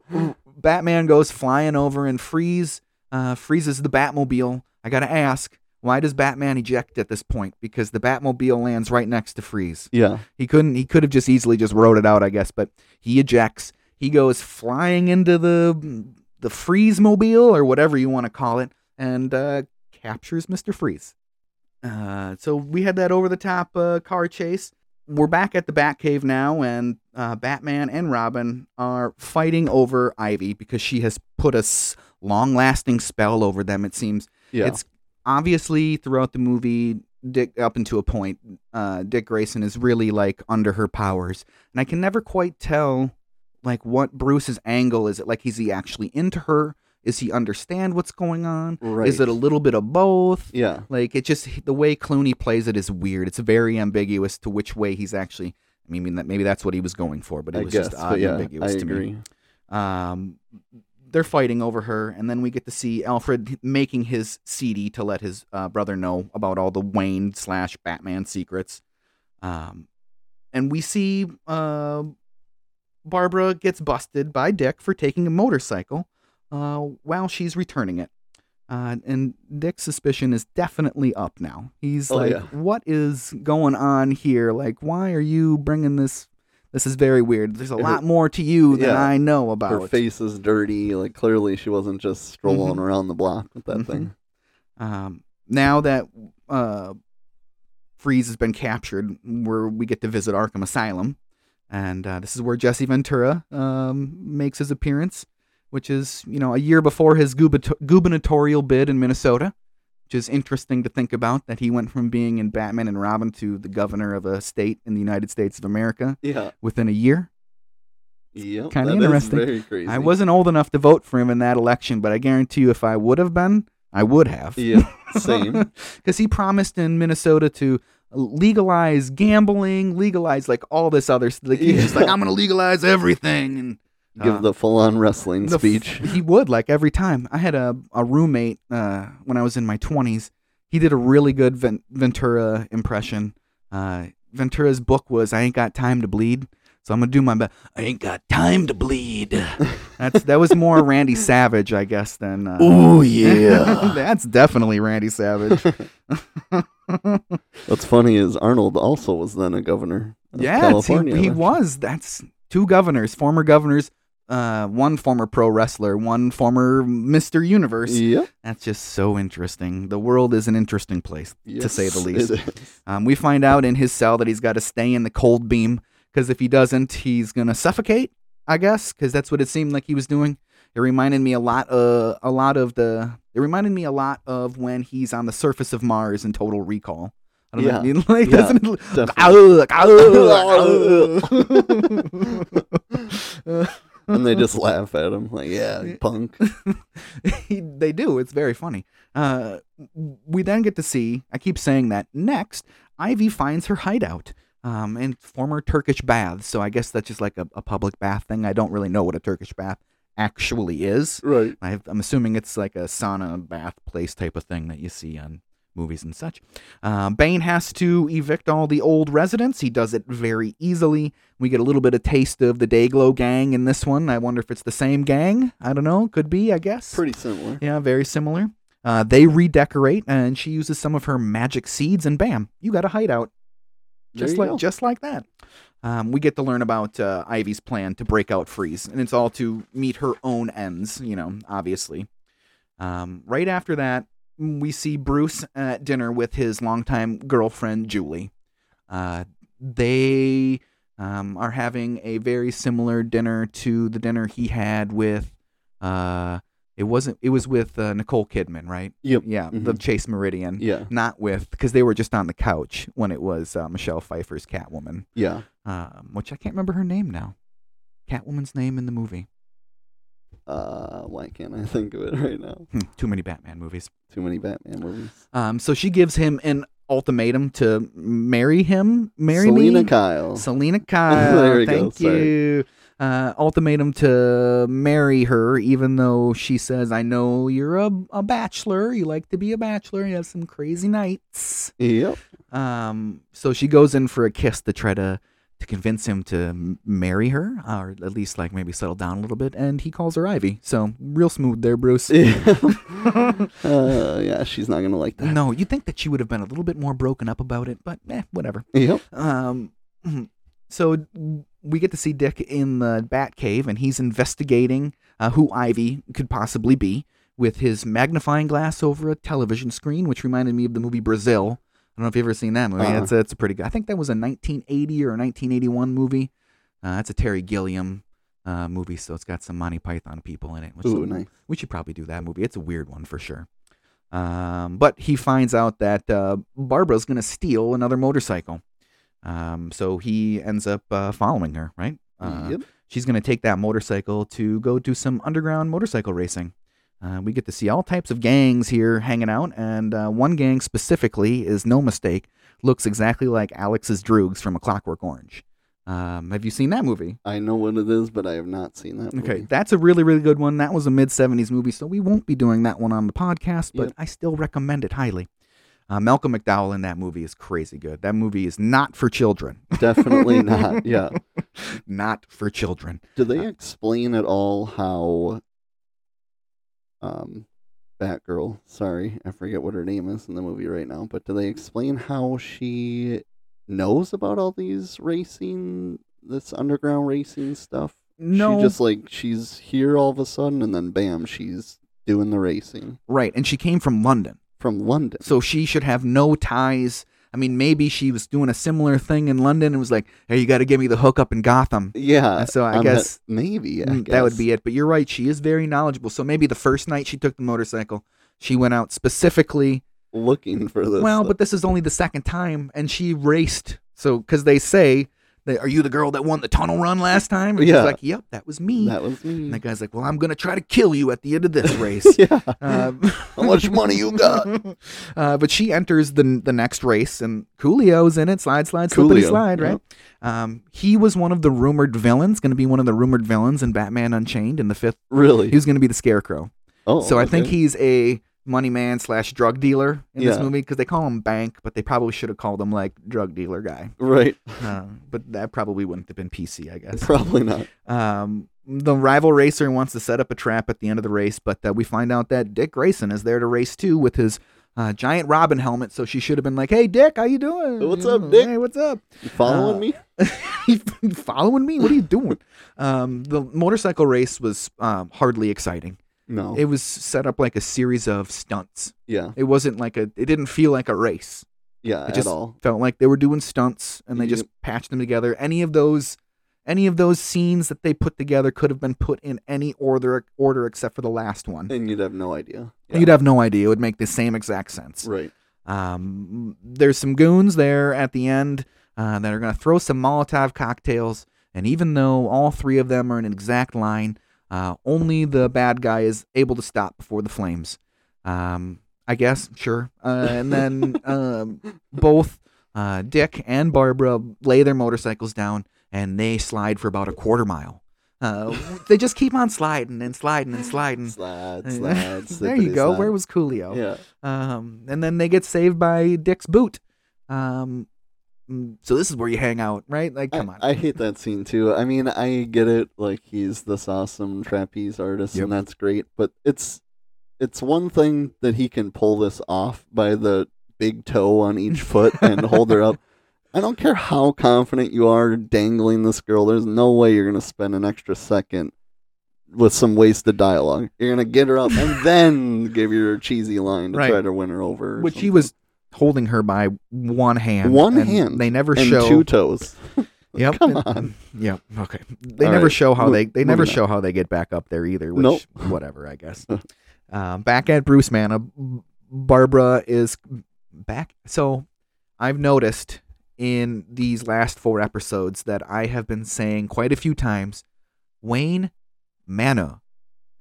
Batman goes flying over and freeze uh, freezes the Batmobile. I gotta ask, why does Batman eject at this point? Because the Batmobile lands right next to Freeze. yeah. He couldn't. He could have just easily just wrote it out, I guess. But he ejects. He goes flying into the the Freeze mobile or whatever you want to call it, and uh, captures Mister Freeze. Uh, so we had that over the top uh, car chase. We're back at the Batcave now, and uh, Batman and Robin are fighting over Ivy because she has put a long lasting spell over them. It seems Yeah. it's obviously throughout the movie, Dick up into a point, uh, Dick Grayson is really like under her powers, and I can never quite tell like what Bruce's angle is. It like is he actually into her? Is he understand what's going on? right. Is it a little bit of both? Yeah. Like it just the way Clooney plays it is weird. It's very ambiguous to which way he's actually. I mean, that maybe that's what he was going for, but it I was guess, just odd yeah, ambiguous I to me agree. um, they're fighting over her, and then we get to see Alfred making his CD to let his uh, brother know about all the Wayne slash Batman secrets. Um, and we see uh, Barbara gets busted by Dick for taking a motorcycle uh, while she's returning it. Uh, and Dick's suspicion is definitely up now. He's Oh, like, yeah. "What is going on here? Like, why are you bringing this? This is very weird. There's a Her- lot more to you than yeah. I know about." Her face is dirty. Like clearly, she wasn't just strolling Mhm. around the block with that Mhm. thing. Um, now that uh, Freeze has been captured, where we get to visit Arkham Asylum, and uh, this is where Jesse Ventura um, makes his appearance, which is you know a year before his gubernatorial bid in Minnesota, which is interesting to think about that he went from being in Batman and Robin to the governor of a state in the United States of America Yeah. within a year. Yep. kinda that is interesting. very crazy. I wasn't old enough to vote for him in that election, but I guarantee you, if I would have been, I would have. Yeah. Same. Because he promised in Minnesota to legalize gambling, legalize like all this other. Like he's just like, I'm gonna legalize everything, and Give uh, the full-on wrestling the f- speech. he would like every time. I had a a roommate uh, when I was in my 20s. He did a really good Ven- Ventura impression. Uh, Ventura's book was "I Ain't Got Time to Bleed," so I'm gonna do my best. I ain't got time to bleed. That's that was more Randy Savage, I guess, than. Uh, oh yeah. that's definitely Randy Savage. What's funny is Arnold also was then a governor. Of yes, he, he was. That's two governors, former governors. Uh, one former pro wrestler, one former Mr. Universe. Yep. That's just so interesting. The world is an interesting place, to say the least. Um, we find out in his cell that he's got to stay in the cold beam because if he doesn't, he's gonna suffocate. I guess because that's what it seemed like he was doing. It reminded me a lot, uh, a lot of the. It reminded me a lot of when he's on the surface of Mars in Total Recall. I don't know. Yeah. if like, Yeah, doesn't it- and they just laugh at him like, "Yeah, punk." they do. It's very funny. Uh, we then get to see. I keep saying that. Next, Ivy finds her hideout. um, and former Turkish baths. So I guess that's just like a, a public bath thing. I don't really know what a Turkish bath actually is. Right. I I'm assuming it's like a sauna bath place type of thing that you see on movies and such. Uh, Bane has to evict all the old residents. He does it very easily. We get a little bit of taste of the Dayglow gang in this one. I wonder if it's the same gang. I don't know. Could be, I guess. Pretty similar. Yeah, very similar. Uh, they redecorate, and she uses some of her magic seeds, and bam, you got a hideout. Just like go. just like that. Um, we get to learn about uh, Ivy's plan to break out Freeze, and it's all to meet her own ends. You know, obviously. Um, right after that, we see Bruce at dinner with his longtime girlfriend Julie. Uh, they um, are having a very similar dinner to the dinner he had with. Uh, it wasn't. It was with uh, Nicole Kidman, right? Yep. Yeah, the Mhm. Chase Meridian. Yeah. Not with because they were just on the couch when it was uh, Michelle Pfeiffer's Catwoman, Yeah. um, which I can't remember her name now. Catwoman's name in the movie. Uh, why can't I think of it right now? Hmm, too many Batman movies. Too many Batman movies. Um, so she gives him an ultimatum to marry him. Marry Selina me. Kyle. Selina Kyle. There we go, Thank sorry. you. Uh, ultimatum to marry her, even though she says, "I know you're a, a bachelor. You like to be a bachelor. You have some crazy nights." Yep. Um, so she goes in for a kiss to try to to convince him to marry her, or at least like maybe settle down a little bit. And he calls her Ivy. So real smooth there, Bruce. uh, yeah, she's not gonna like that. no, you'd think that she would have been a little bit more broken up about it, but eh, whatever. Yep. Um, so we get to see Dick in the Bat Cave, and he's investigating uh, who Ivy could possibly be with his magnifying glass over a television screen, which reminded me of the movie Brazil. I don't know if you've ever seen that movie. Uh-uh. It's, a, it's a pretty good. I think that was a 1980 or 1981 movie. Uh, that's a Terry Gilliam uh, movie, so it's got some Monty Python people in it. Which Ooh, nice. we should probably do that movie. It's a weird one for sure. Um, but he finds out that uh, Barbara's going to steal another motorcycle. Um, so he ends up uh, following her, right? Uh, yep. She's going to take that motorcycle to go do some underground motorcycle racing. Uh, we get to see all types of gangs here hanging out, and uh, one gang specifically is no mistake, looks exactly like Alex's Droogs from A Clockwork Orange. Um, have you seen that movie? I know what it is, but I have not seen that. Okay, that's a really, really good one. That was a mid 70s movie, so we won't be doing that one on the podcast, but Yep. I still recommend it highly. Uh, Malcolm McDowell in that movie is crazy good. That movie is not for children. Definitely not. Yeah. not for children. Do they explain at all how um Batgirl, sorry, I forget what her name is in the movie right now, but do they explain how she knows about all these racing this underground racing stuff? No, She just like she's here all of a sudden and then bam, she's doing the racing right. And she came from London, from London. so she should have no ties. I mean, maybe she was doing a similar thing in London and was like, "Hey, you got to give me the hookup in Gotham." Yeah. so I guess- maybe I Mm, that would be it. But you're right; she is very knowledgeable. So maybe the first night she took the motorcycle, she went out specifically looking for this. Well, stuff. but this is only the second time, and she raced. So, because they say, "Are you the girl that won the tunnel run last time?" And Yeah. she's like, "Yep, that was me." that was me. and the guy's like, "Well, I'm gonna try to kill you at the end of this race." yeah. Um, How much money you got? uh, but she enters the the next race, and Coolio's in it. Slide, slide, slippity Coolio, slide. Right. Um, he was one of the rumored villains. Going to be one of the rumored villains in Batman Unchained in the fifth. Really? He was going to be the Scarecrow. oh, so I think he's a money man slash drug dealer in this Yeah. movie because they call him Bank, but they probably should have called him like drug dealer guy. right. Uh, but that probably wouldn't have been PC, I guess. Probably not. Um, the rival racer wants to set up a trap at the end of the race, but uh, we find out that Dick Grayson is there to race too with his uh, giant Robin helmet. So she should have been like, "Hey, Dick, how you doing? What's up, Dick?" Hey, what's up? You following Uh, me? you following me? What are you doing?" um, the motorcycle race was um, hardly exciting. No. It was set up like a series of stunts. yeah. It wasn't like a. It didn't feel like a race. Yeah. It At all. felt like they were doing stunts and they just patched them together. Any of those, any of those scenes that they put together could have been put in any order order except for the last one. And you'd have no idea. Yeah. You'd have no idea. It would make the same exact sense. Right. Um, there's some goons there at the end uh, that are going to throw some Molotov cocktails, and even though all three of them are in an exact line, uh, only the bad guy is able to stop before the flames. Um, I guess, sure. Uh, and then um, both uh, Dick and Barbara lay their motorcycles down and they slide for about a quarter mile. Uh, they just keep on sliding and sliding and sliding. Slide, slide. there you go. slide. Where was Coolio? Yeah. Um, and then they get saved by Dick's boot. Um, Mm, so this is where you hang out, right? Like, come I, on. I hate that scene too. I mean, I get it. Like he's this awesome trapeze artist, Yep. and that's great. But it's it's one thing that he can pull this off by the big toe on each foot and hold her up. I don't care how confident you are dangling this girl. There's no way you're gonna spend an extra second with some wasted dialogue. You're gonna get her up and then give your cheesy line to Right. try to win her over. Which he was holding her by one hand. One and hand They never and show. two toes. Yep. Come on. Yep. Okay. They All never right, show how mo- they they never moving on. show how they get back up there either. Which Nope. whatever, I guess. um, back at Bruce Manna, Barbara is back. So I've noticed in these last four episodes that I have been saying quite a few times, Wayne Manna.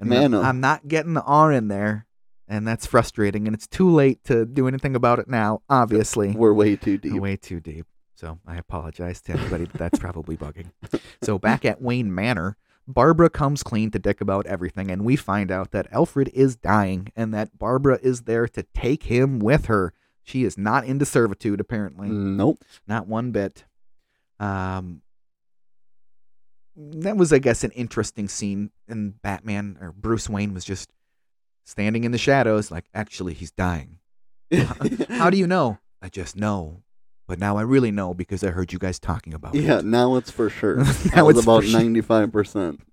And. I'm not getting the R in there, and that's frustrating. And it's too late to do anything about it now. Obviously, We're way too deep. way too deep. So I apologize to anybody that that's probably bugging. So back at Wayne Manor, Barbara comes clean to Dick about everything, and we find out that Alfred is dying and that Barbara is there to take him with her. She is not into servitude, apparently. Nope. Not one bit. Um, that was, I guess, an interesting scene. And Batman or Bruce Wayne was just standing in the shadows, like, actually, he's dying. How do you know? I just know. But now I really know because I heard you guys talking about it. Yeah, now it's for sure. Now it's about ninety-five percent.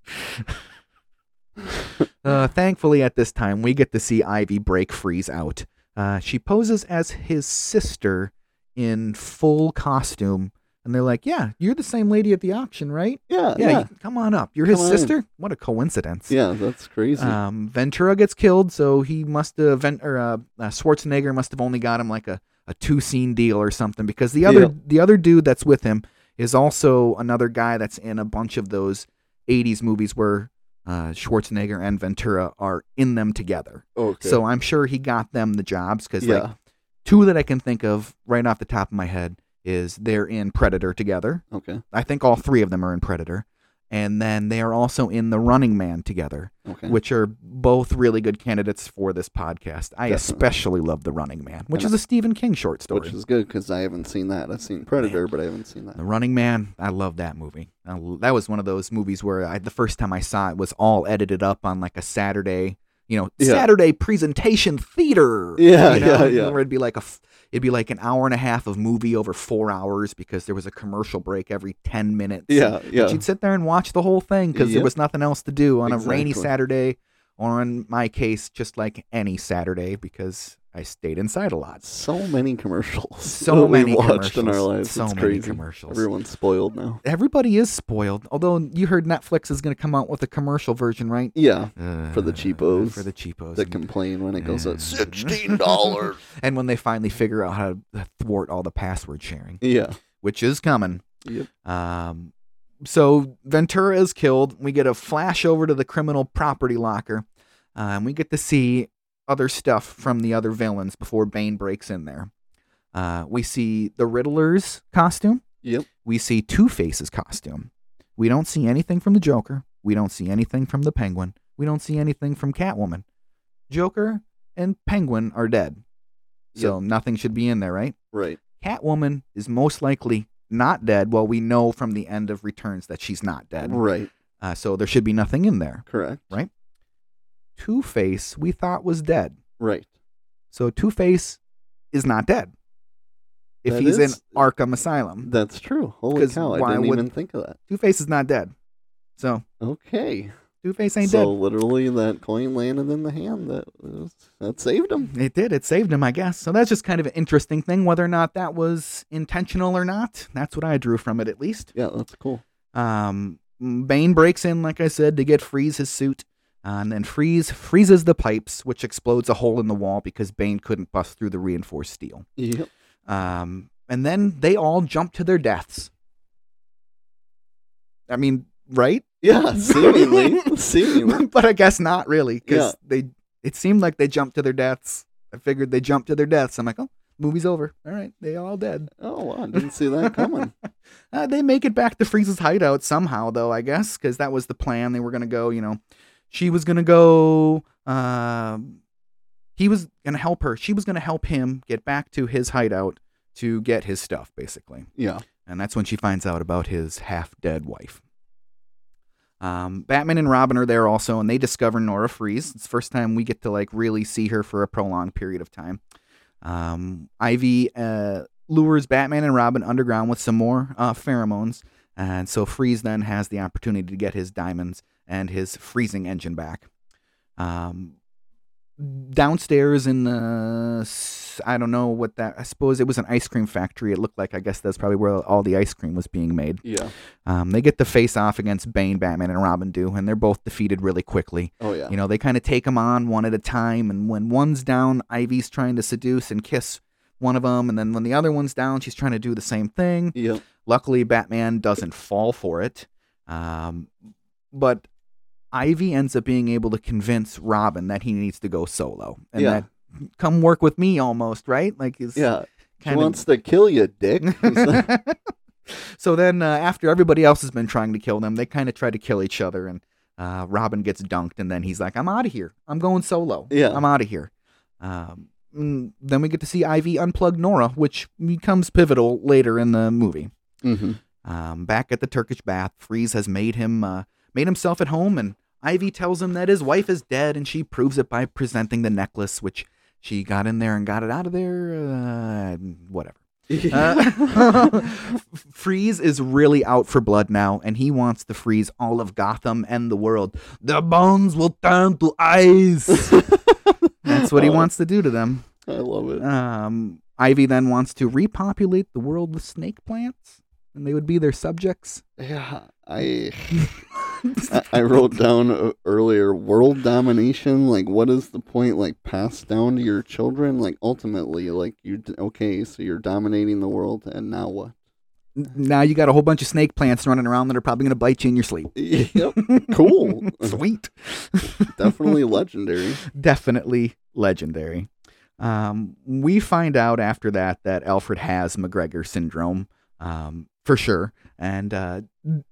Uh, thankfully, at this time, we get to see Ivy break Freeze out. Uh, she poses as his sister in full costume. And they're like, Yeah, you're the same lady at the auction, right? Yeah, Yeah, yeah, you- come on up. You're his Come on in. sister? What a coincidence. yeah. That's crazy. Um, Ventura gets killed, so he must have, Ven- or uh, uh, Schwarzenegger must have only got him like a, a two scene deal or something because the other Yeah. the other dude that's with him is also another guy that's in a bunch of those '80s movies where uh, Schwarzenegger and Ventura are in them together. okay. So I'm sure he got them the jobs because yeah, like two that I can think of right off the top of my head is they're in Predator together. okay, I think all three of them are in Predator. And then they are also in The Running Man together okay. which are both really good candidates for this podcast. I Definitely. especially love The Running Man, which And is a Stephen King short story. Which is good because I haven't seen that. I've seen Predator, but I haven't seen that. the Running Man, I love that movie. I that was one of those movies where I, the first time I saw it was all edited up on like a Saturday, you know, Yeah. Saturday presentation theater. Yeah, you know, yeah, yeah. Where it'd be like a, it'd be like an hour and a half of movie over four hours because there was a commercial break every ten minutes. Yeah, But yeah. you'd sit there and watch the whole thing because there was nothing else to do on a rainy Saturday, or in my case, just like any Saturday because I stayed inside a lot. So many commercials. So many watched in our commercials. lives. So it's many crazy. commercials. Everyone's spoiled now. Everybody is spoiled. Although you heard Netflix is going to come out with a commercial version, right? Yeah, Uh, For the cheapos For the cheapos. that complain when it goes Yeah. at sixteen dollars. and when they finally figure out how to thwart all the password sharing, yeah. which is coming. Yep. Um, so Ventura is killed. We get a flash over to the criminal property locker, uh, and we get to see other stuff from the other villains before Bane breaks in there. Uh, we see the Riddler's costume. Yep. We see Two Face's costume. We don't see anything from the Joker. We don't see anything from the Penguin. We don't see anything from Catwoman. Joker and Penguin are dead. So nothing should be in there, right? Right. Catwoman is most likely not dead. Well, we know from the end of Returns that she's not dead. Right. Uh, so there should be nothing in there. Correct. Two Face, we thought was dead. Right. So Two Face is not dead. If That he's in Arkham Asylum, That's true. Holy cow! I didn't even think of that. Two Face is not dead. So Okay. Two Face ain't so dead. So literally, that coin landed in the hand. That was, that saved him. It did. It saved him, I guess. So that's just kind of an interesting thing. Whether or not that was intentional or not, that's what I drew from it, at least. Yeah, that's cool. Um, Bane breaks in, like I said, to get Freeze his suit, and then Freeze freezes the pipes, which explodes a hole in the wall because Bane couldn't bust through the reinforced steel. Yep. Um, and then they all jump to their deaths. I mean, right? Yeah. Seemingly. seemingly. but I guess not really, because Yeah. they. It seemed like they jumped to their deaths. I figured they jumped to their deaths. I'm like, oh, movie's over. All right, they all dead. Oh, wow, I didn't see that coming. Uh, they make it back to Freeze's hideout somehow, though, I guess, because that was the plan. They were going to go, you know, she was going to go, uh, he was going to help her. She was going to help him get back to his hideout to get his stuff, basically. yeah. And that's when she finds out about his half dead wife. Um, Batman and Robin are there also, and they discover Nora Freeze. It's the first time we get to like really see her for a prolonged period of time. Um, Ivy uh, lures Batman and Robin underground with some more uh, pheromones, and so Freeze then has the opportunity to get his diamonds and his freezing engine back. Um, downstairs in the I don't know what that I suppose it was an ice cream factory. It looked like I guess that's probably where all the ice cream was being made. Yeah. Um, they get the face off against Bane, Batman, and Robin do, and they're both defeated really quickly. Oh, yeah. You know, they kind of take them on one at a time, and when one's down, Ivy's trying to seduce and kiss one of them, and then when the other one's down, she's trying to do the same thing. Yep. Luckily, Batman doesn't fall for it. Um, but Ivy ends up being able to convince Robin that he needs to go solo and Yeah. that come work with me almost, right? Like is Yeah. She kind wants to kill you, dick. so then, uh, after everybody else has been trying to kill them, they kind of try to kill each other, and uh, Robin gets dunked, and then he's like, "I'm out of here. I'm going solo. Yeah. I'm out of here." Um, mm, then we get to see Ivy unplug Nora, which becomes pivotal later in the movie. hmm Um, back at the Turkish bath, Freeze has made him uh, made himself at home, and Ivy tells him that his wife is dead, and she proves it by presenting the necklace, which she got in there and got it out of there. Uh, whatever. Uh, Freeze is really out for blood now, and he wants to freeze all of Gotham and the world. The bones will turn to ice. That's what he Oh. wants to do to them. I love it. Um, Ivy then wants to repopulate the world with snake plants, and they would be their subjects. Yeah, I I- I wrote down uh, earlier world domination. Like, what is the point? Like, passed down to your children. Like, ultimately, like you. Okay, so you're dominating the world, and now what? now you got a whole bunch of snake plants running around that are probably going to bite you in your sleep. Yep, cool. Sweet. Definitely legendary. Definitely legendary. Um, we find out after that that Alfred has McGregor syndrome, um, for sure. And uh,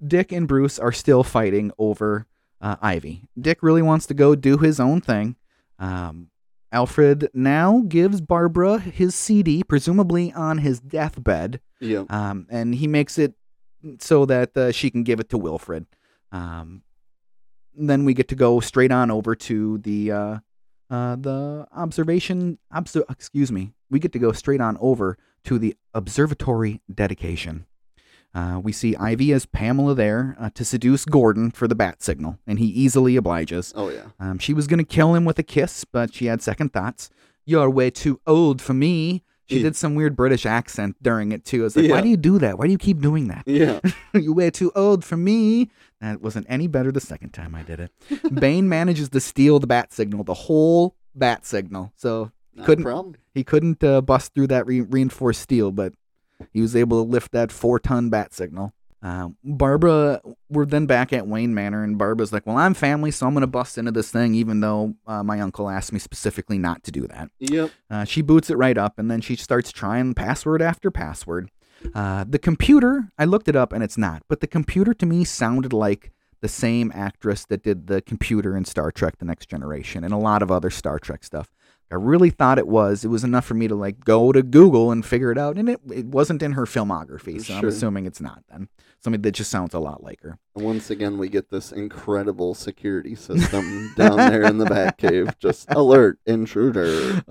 Dick and Bruce are still fighting over uh, Ivy. Dick really wants to go do his own thing. Um, Alfred now gives Barbara his CD, presumably on his deathbed, Yep. um, and he makes it so that uh, she can give it to Wilfred. Um, then we get to go straight on over to the uh, uh, the observation. Obser- excuse me. We get to go straight on over to the observatory dedication. Uh, we see Ivy as Pamela there uh, to seduce Gordon for the bat signal, and he easily obliges. Oh yeah. Um, she was going to kill him with a kiss, but she had second thoughts. You're way too old for me. She Yeah. did some weird British accent during it too. I was like, why do you do that? Why do you keep doing that? Yeah. You're way too old for me. That wasn't any better the second time I did it. Bane manages to steal the bat signal, the whole bat signal. So Couldn't- he couldn't uh, bust through that re- reinforced steel, but he was able to lift that four ton bat signal. Um, Barbara, we're then back at Wayne Manor, and Barbara's like, Well, I'm family, so I'm going to bust into this thing, even though uh, my uncle asked me specifically not to do that. Yep. Uh, she boots it right up, and then she starts trying password after password. Uh, the computer, I looked it up, and it's not, but the computer to me sounded like the same actress that did the computer in Star Trek The Next Generation and a lot of other Star Trek stuff. I really thought it was. It was enough for me to like go to Google and figure it out, and it, it wasn't in her filmography, so I'm assuming it's not then. Something that just sounds a lot like her. And once again, we get this incredible security system down there in the Batcave. Just alert, intruder.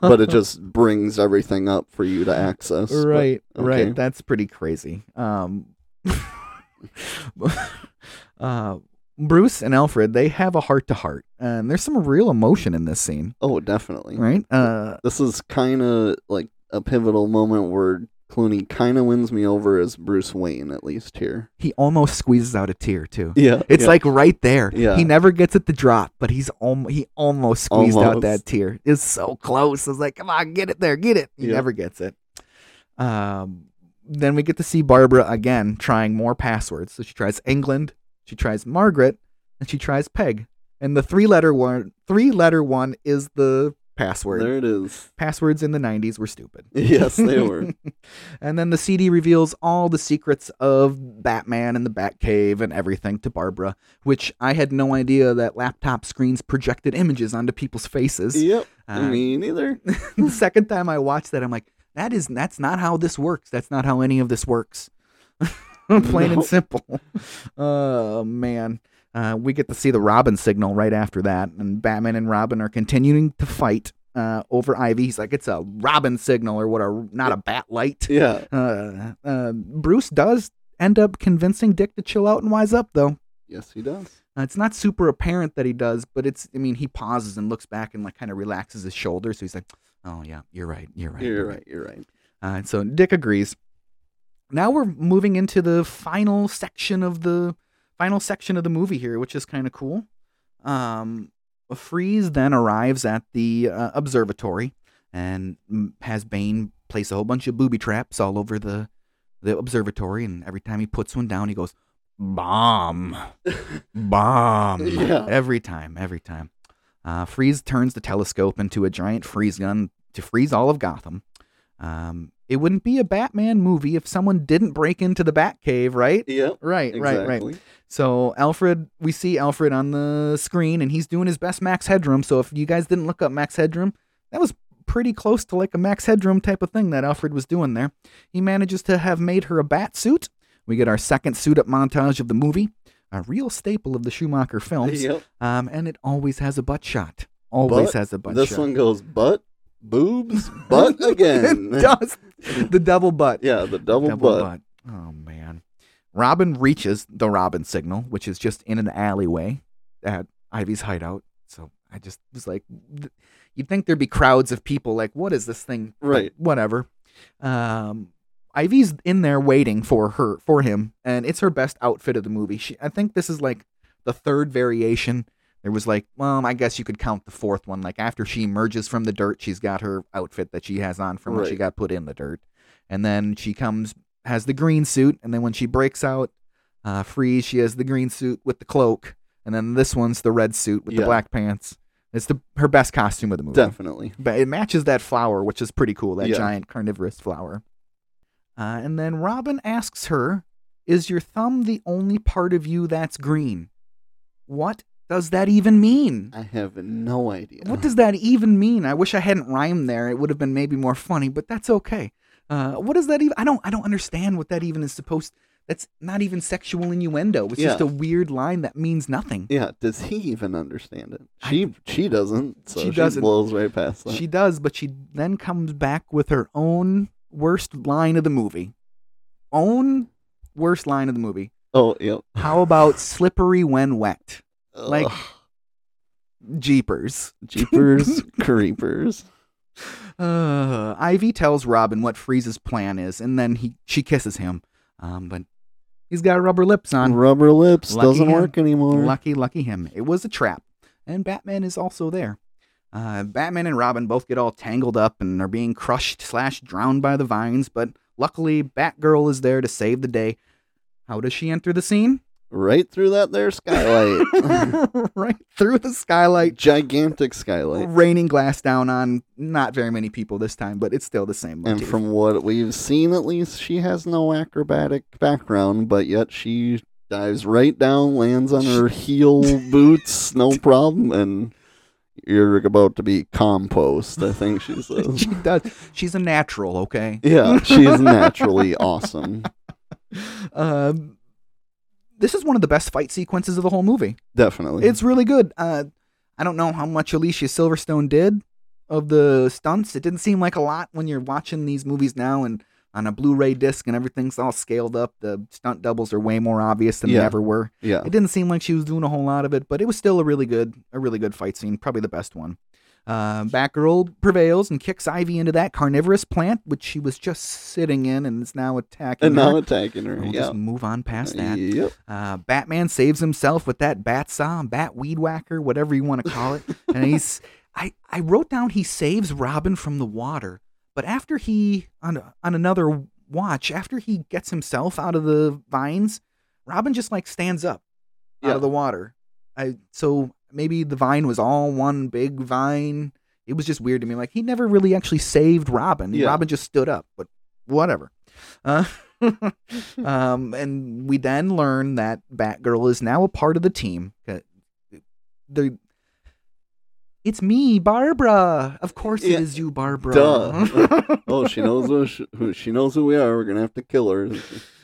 But it just brings everything up for you to access. But- right okay. right that's pretty crazy um uh bruce and alfred they have a heart to heart and there's some real emotion in this scene oh, definitely. right uh This is kind of like a pivotal moment where Clooney kind of wins me over as Bruce Wayne, at least here. he almost squeezes out a tear too Yeah. it's like right there Yeah. he never gets it to drop but he's al- he almost squeezed out Almost. that tear it's so close i was like come on get it there get it he Yeah. never gets it um then we get to see barbara again trying more passwords so she tries england she tries margaret and she tries peg and the three letter one three letter one is the password. There it is. Passwords in the 90s were stupid. Yes, they were. and then the CD reveals all the secrets of Batman and the Batcave and everything to Barbara, which I had no idea that laptop screens projected images onto people's faces. yep. Uh, Me neither. the second time I watched that, I'm like, that is that's not how this works. That's not how any of this works. Plain and simple. Oh man. Uh, we get to see the Robin signal right after that, and Batman and Robin are continuing to fight uh, over Ivy. He's like, "It's a Robin signal, or what? A not a bat light." Yeah. Uh, uh, Bruce does end up convincing Dick to chill out and wise up, though. Yes, he does. Uh, it's not super apparent that he does, but it's. I mean, he pauses and looks back and like kind of relaxes his shoulders. So he's like, "Oh yeah, you're right. You're right. You're right. You're right. Uh, so Dick agrees. Now we're moving into the final section of the final section of the movie here, which is kind of cool. Um, Freeze then arrives at the uh, observatory and has Bane place a whole bunch of booby traps all over the the observatory, and every time he puts one down, he goes bomb, bomb. Yeah. Every time, every time. Uh, Freeze turns the telescope into a giant freeze gun to freeze all of Gotham. Um, it wouldn't be a Batman movie if someone didn't break into the Batcave, right? Yep. Right, right, right. So Alfred, we see Alfred on the screen, and he's doing his best Max Headroom. So if you guys didn't look up Max Headroom, that was pretty close to like a Max Headroom type of thing that Alfred was doing there. He manages to have made her a bat suit. We get our second suit up montage of the movie, a real staple of the Schumacher films. Yep. Um, and it always has a butt shot. Always Butt? has a butt This shot. one goes butt, boobs, butt again. does. The double butt. Yeah, the double, Double butt. butt. Oh man. Robin reaches the Robin signal, which is just in an alleyway at Ivy's hideout. So I just was like, you'd think there'd be crowds of people like, what is this thing? But Right. whatever. Um, Ivy's in there waiting for her, for him, and it's her best outfit of the movie. She, I think this is like the third variation. There was like, well, I guess you could count the fourth one. Like after she emerges from the dirt, she's got her outfit that she has on from when she got put in the dirt, and then she comes has the green suit, and then when she breaks out, uh, freeze, she has the green suit with the cloak, and then this one's the red suit with the black pants. It's the her best costume of the movie. Definitely. But it matches that flower, which is pretty cool. That Yeah. giant carnivorous flower. Uh, and then Robin asks her, "Is your thumb the only part of you that's green?" What does that even mean? I have no idea. What does that even mean? I wish I hadn't rhymed there. It would have been maybe more funny, but that's okay. Uh, what does that even? I don't. I don't understand what that even is supposed. That's not even sexual innuendo. It's just a weird line that means nothing. Yeah, does he even understand it? I- She she doesn't. So She she, doesn't. blows right past that. She does, but she then comes back with her own worst line of the movie. Own worst line of the movie. oh, yep. How about slippery when wet? Like- Jeepers. Jeepers Creepers. Uh, Ivy tells Robin what Freeze's plan is, and then he she kisses him. Um, but he's got rubber lips on. Rubber lips Lucky doesn't him. work anymore. Lucky, lucky him. It was a trap. And Batman is also there. Uh, Batman and Robin both get all tangled up and are being crushed slash drowned by the vines, but luckily Batgirl is there to save the day. How does she enter the scene? Right through that there skylight. right through the skylight, Gigantic skylight. raining glass down on not very many people this time, but it's still the same And from what we've seen, at least, she has no acrobatic background, but yet she dives right down, lands on her heel boots, no problem, and you're about to be compost, I think she says. she does. She's a natural, okay? Yeah, she's naturally awesome. Um, this is one of the best fight sequences of the whole movie. Definitely. It's really good. Uh, I don't know how much Alicia Silverstone did of the stunts. It didn't seem like a lot when you're watching these movies now and on a Blu-ray disc and everything's all scaled up. The stunt doubles are way more obvious than they ever were. yeah. It didn't seem like she was doing a whole lot of it, but it was still a really good, a really good fight scene. Probably the best one. Uh, Batgirl prevails and kicks Ivy into that carnivorous plant, which she was just sitting in and is now attacking. Her. And her. now attacking her. We'll yeah. just move on past that. Yep. Uh, Batman saves himself with that bat saw, bat weed whacker, whatever you want to call it. and he's, I, I wrote down he saves Robin from the water, but after he on on another watch, after he gets himself out of the vines, Robin just like stands up out of the water. I so maybe the vine was all one big vine, it was just weird to me. Like he never really actually saved Robin. Yeah. Robin just stood up, but whatever. Uh, um, and we then learn that Batgirl is now a part of the team. Uh, The it's me, Barbara. Of course Yeah. it is you, Barbara. Duh. oh, she knows who she, who she knows who we are. We're gonna have to kill her.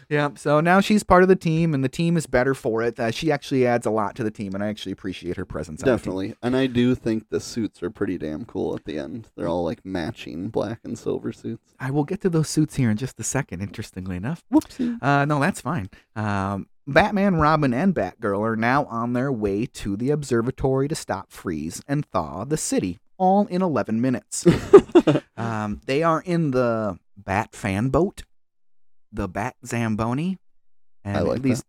Yeah, so now she's part of the team, and the team is better for it. Uh, she actually adds a lot to the team, and I actually appreciate her presence. on the team. Definitely, and I do think the suits are pretty damn cool at the end. They're all like matching black and silver suits. I will get to those suits here in just a second. Interestingly enough, Whoopsie. uh, no, that's fine. Um, Batman, Robin, and Batgirl are now on their way to the observatory to stop, freeze, and thaw the city, all in 11 minutes. um, they are in the Bat fan boat, the Bat Zamboni, and I like at least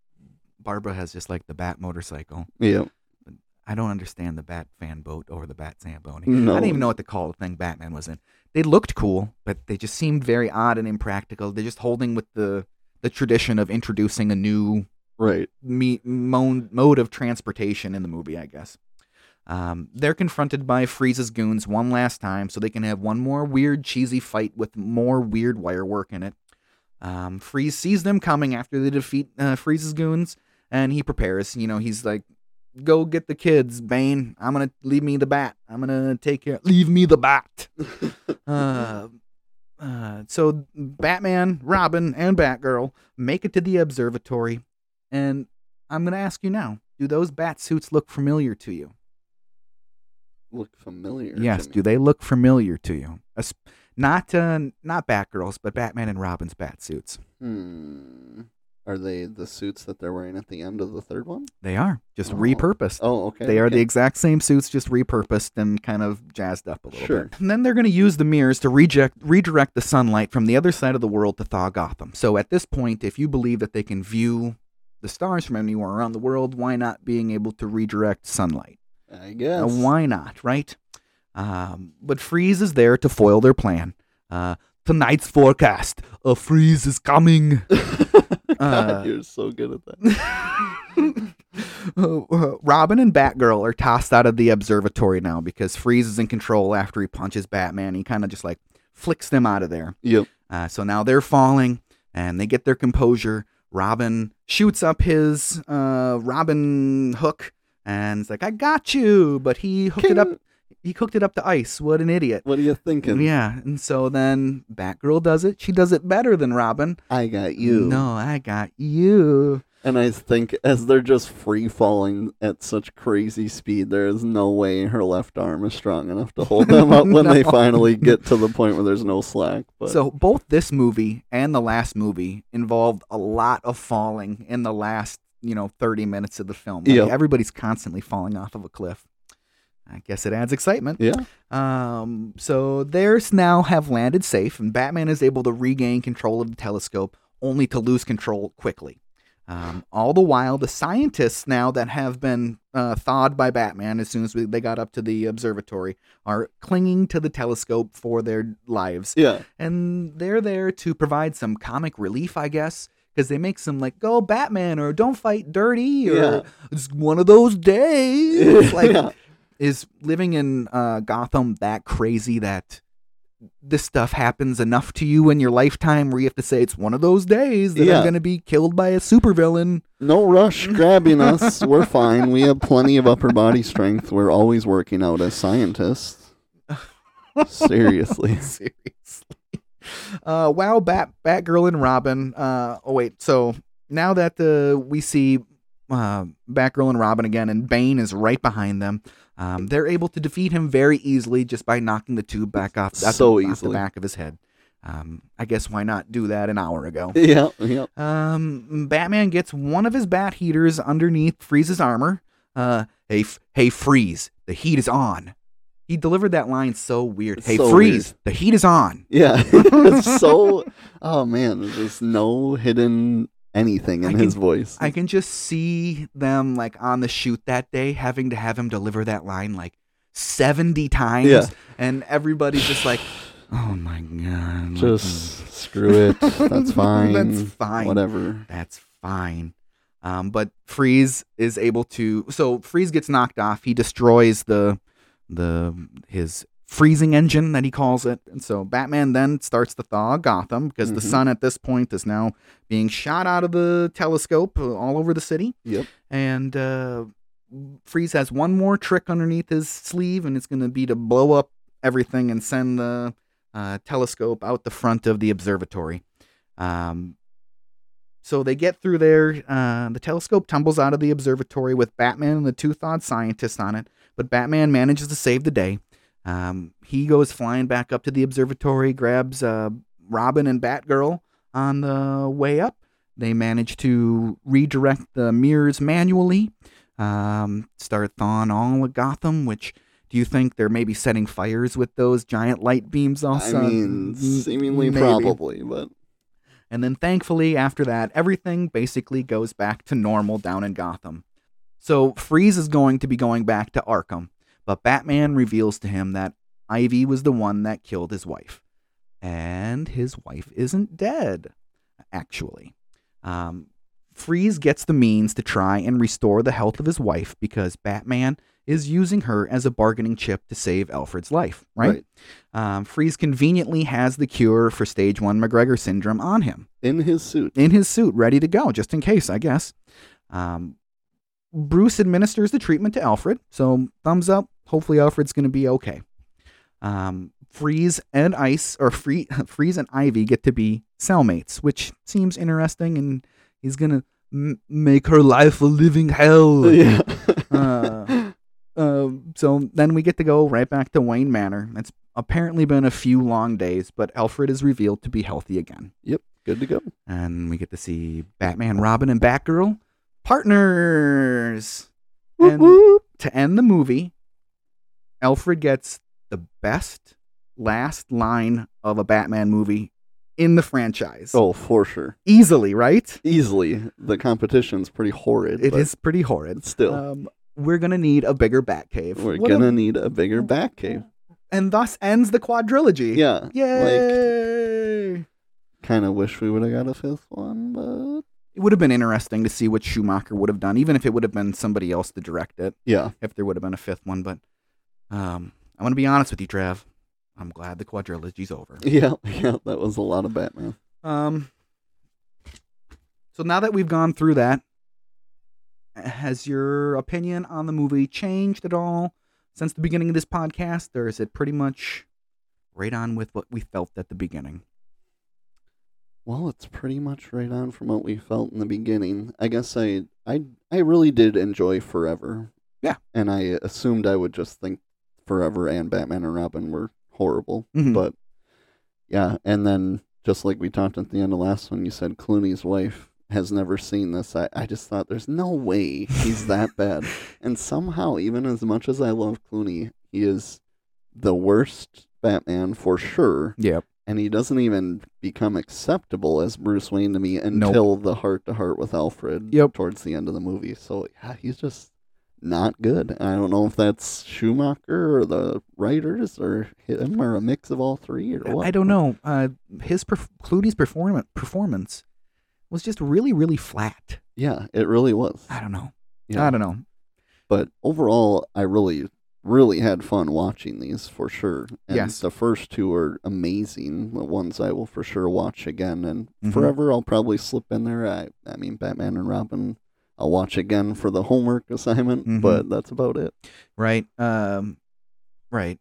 Barbara has just like the Bat motorcycle. yeah. I don't understand the Bat fan boat or the Bat Zamboni. No. I didn't even know what to call the thing Batman was in. They looked cool, but they just seemed very odd and impractical. They're just holding with the the tradition of introducing a new Right. me, mode, mode of transportation in the movie, I guess. Um, they're confronted by Freeze's goons one last time, so they can have one more weird, cheesy fight with more weird wire work in it. Um, Freeze sees them coming after they defeat uh, Freeze's goons, and he prepares. You know, he's like, "Go get the kids, Bane. I'm gonna leave me the bat. I'm gonna take care. Leave me the bat." uh, uh, so Batman, Robin, and Batgirl make it to the observatory, and I'm gonna ask you now: Do those bat suits look familiar to you? Look familiar. yes. Do they look familiar to you? As- not uh, not Batgirls, but Batman and Robin's bat suits. Hmm. Are they the suits that they're wearing at the end of the third one? They are just Oh. repurposed. Oh, okay. They are the exact same suits, just repurposed and kind of jazzed up a little Sure. bit. And then they're going to use the mirrors to reject, redirect the sunlight from the other side of the world to thaw Gotham. So at this point, if you believe that they can view the stars from anywhere around the world, why not being able to redirect sunlight? I guess. why not, right? Um, but Freeze is there to foil their plan. Uh, tonight's forecast: a freeze is coming. God, Uh, you're so good at that. Robin and Batgirl are tossed out of the observatory now because Freeze is in control after he punches Batman. He kind of just like flicks them out of there. Yep. Uh, so now they're falling and they get their composure. Robin shoots up his uh, Robin hook and it's like, I got you. But he hooked it up. He cooked it up to ice. What an idiot. What are you thinking? Yeah. And so then Batgirl does it. She does it better than Robin. I got you. No, I got you. And I think as they're just free falling at such crazy speed, there is no way her left arm is strong enough to hold them up when they finally get to the point where there's no slack. But So both this movie and the last movie involved a lot of falling in the last, you know, 30 minutes of the film. Like, Yep. Everybody's constantly falling off of a cliff. I guess it adds excitement. yeah, Um, so theirs now have landed safe, and Batman is able to regain control of the telescope, only to lose control quickly. Um, all the while, the scientists now that have been uh, thawed by Batman as soon as we, they got up to the observatory are clinging to the telescope for their lives yeah, and they're there to provide some comic relief, I guess, because they make some like "Go Batman" or "Don't fight dirty" or Yeah. "It's one of those days." like, Yeah. Is living in uh, Gotham that crazy that this stuff happens enough to you in your lifetime where you have to say it's one of those days that Yeah. I'm going to be killed by a supervillain? no rush grabbing us. We're fine. We have plenty of upper body strength. We're always working out as scientists. Seriously. Seriously. Uh, wow, Bat Batgirl and Robin. Uh, oh wait, so now that uh, we see uh, Batgirl and Robin again, and Bane is right behind them, um, they're able to defeat him very easily just by knocking the tube back off, So the, off the back of his head. Um, I guess why not do that an hour ago? Yeah, yeah. Um, Batman gets one of his bat heaters underneath Freeze's armor. Uh, hey, f- hey, Freeze, the heat is on. He delivered that line so weird. It's hey, so Freeze, the heat is on. Yeah. it's so oh man, there's no hidden anything in I his voice. I can just see them like on the shoot that day having to have him deliver that line like 70 times. Yeah. And everybody's just like, oh my God. what Just screw it. That's fine. That's fine. Whatever. That's fine. Um, but Freeze is able to. So Freeze gets knocked off. He destroys the the his freezing engine that he calls it. And so Batman then starts to thaw Gotham because the Mhm. sun at this point is now being shot out of the telescope uh, all over the city. Yep. And uh, Freeze has one more trick underneath his sleeve, and it's going to be to blow up everything and send the uh, telescope out the front of the observatory. Um, so they get through there. Uh, the telescope tumbles out of the observatory with Batman and the two thawed scientists on it, but Batman manages to save the day. Um, he goes flying back up to the observatory, grabs uh, Robin and Batgirl on the way up. They manage to redirect the mirrors manually, um, start thawing all of Gotham, which. Do you think they're maybe setting fires with those giant light beams also? I mean, seemingly Maybe. probably, but And then thankfully, after that, everything basically goes back to normal down in Gotham. So Freeze is going to be going back to Arkham, but Batman reveals to him that Ivy was the one that killed his wife. And his wife isn't dead, actually. Um, Freeze gets the means to try and restore the health of his wife because Batman is using her as a bargaining chip to save Alfred's life, right? Um, Freeze conveniently has the cure for stage one MacGregor syndrome on him in his suit. in his suit, ready to go, just in case, I guess. Um, Bruce administers the treatment to Alfred, so thumbs up. Hopefully, Alfred's going to be okay. Um, Freeze and Ice, or Free, Freeze and Ivy, get to be cellmates, which seems interesting, and he's going to m- make her life a living hell. yeah. Uh, um, so then we get to go right back to Wayne Manor. It's apparently been a few long days, but Alfred is revealed to be healthy again. Yep, good to go. And we get to see Batman, Robin, and Batgirl partners. Whoop, And whoop. to end the movie, Alfred gets the best last line of a Batman movie in the franchise. Oh, for sure. Easily, right? Easily. The competition's pretty horrid. It is pretty horrid. Still, Um, we're going to need a bigger Batcave. we're gonna need a bigger Batcave. and thus ends the quadrilogy. Yeah. Like, Yay! kind of wish we would have got a fifth one, but it would have been interesting to see what Schumacher would have done, even if it would have been somebody else to direct it, yeah. if there would have been a fifth one. But um, I'm going to be honest with you, Trav. I'm glad the quadrilogy's over. Yeah. Yeah. That was a lot of Batman. Um, so now that we've gone through that, has your opinion on the movie changed at all since the beginning of this podcast, or is it pretty much right on with what we felt at the beginning? Well, it's pretty much right on from what we felt in the beginning. I guess I I I really did enjoy Forever. Yeah. And I assumed I would just think Forever and Batman and Robin were horrible. Mhm. But yeah, and then just like we talked at the end of last one, you said Clooney's wife has never seen this. I, I just thought there's no way he's that bad. And somehow, even as much as I love Clooney, he is the worst Batman for sure Yep. And he doesn't even become acceptable as Bruce Wayne to me Nope. until the heart to heart with Alfred Yep. towards the end of the movie. So yeah, he's just not good. I don't know if that's Schumacher or the writers or him or a mix of all three or what. I don't know. Uh, his perf- Clooney's perform- performance was just really, really flat. Yeah, it really was. I don't know. Yeah. I don't know. But overall, I really, really had fun watching these for sure. And Yes. the first two are amazing. The ones I will for sure watch again. And Mhm. forever, I'll probably slip in there. I, I mean, Batman and Robin, I'll watch again for the homework assignment, Mhm. but that's about it. Right. Um, right.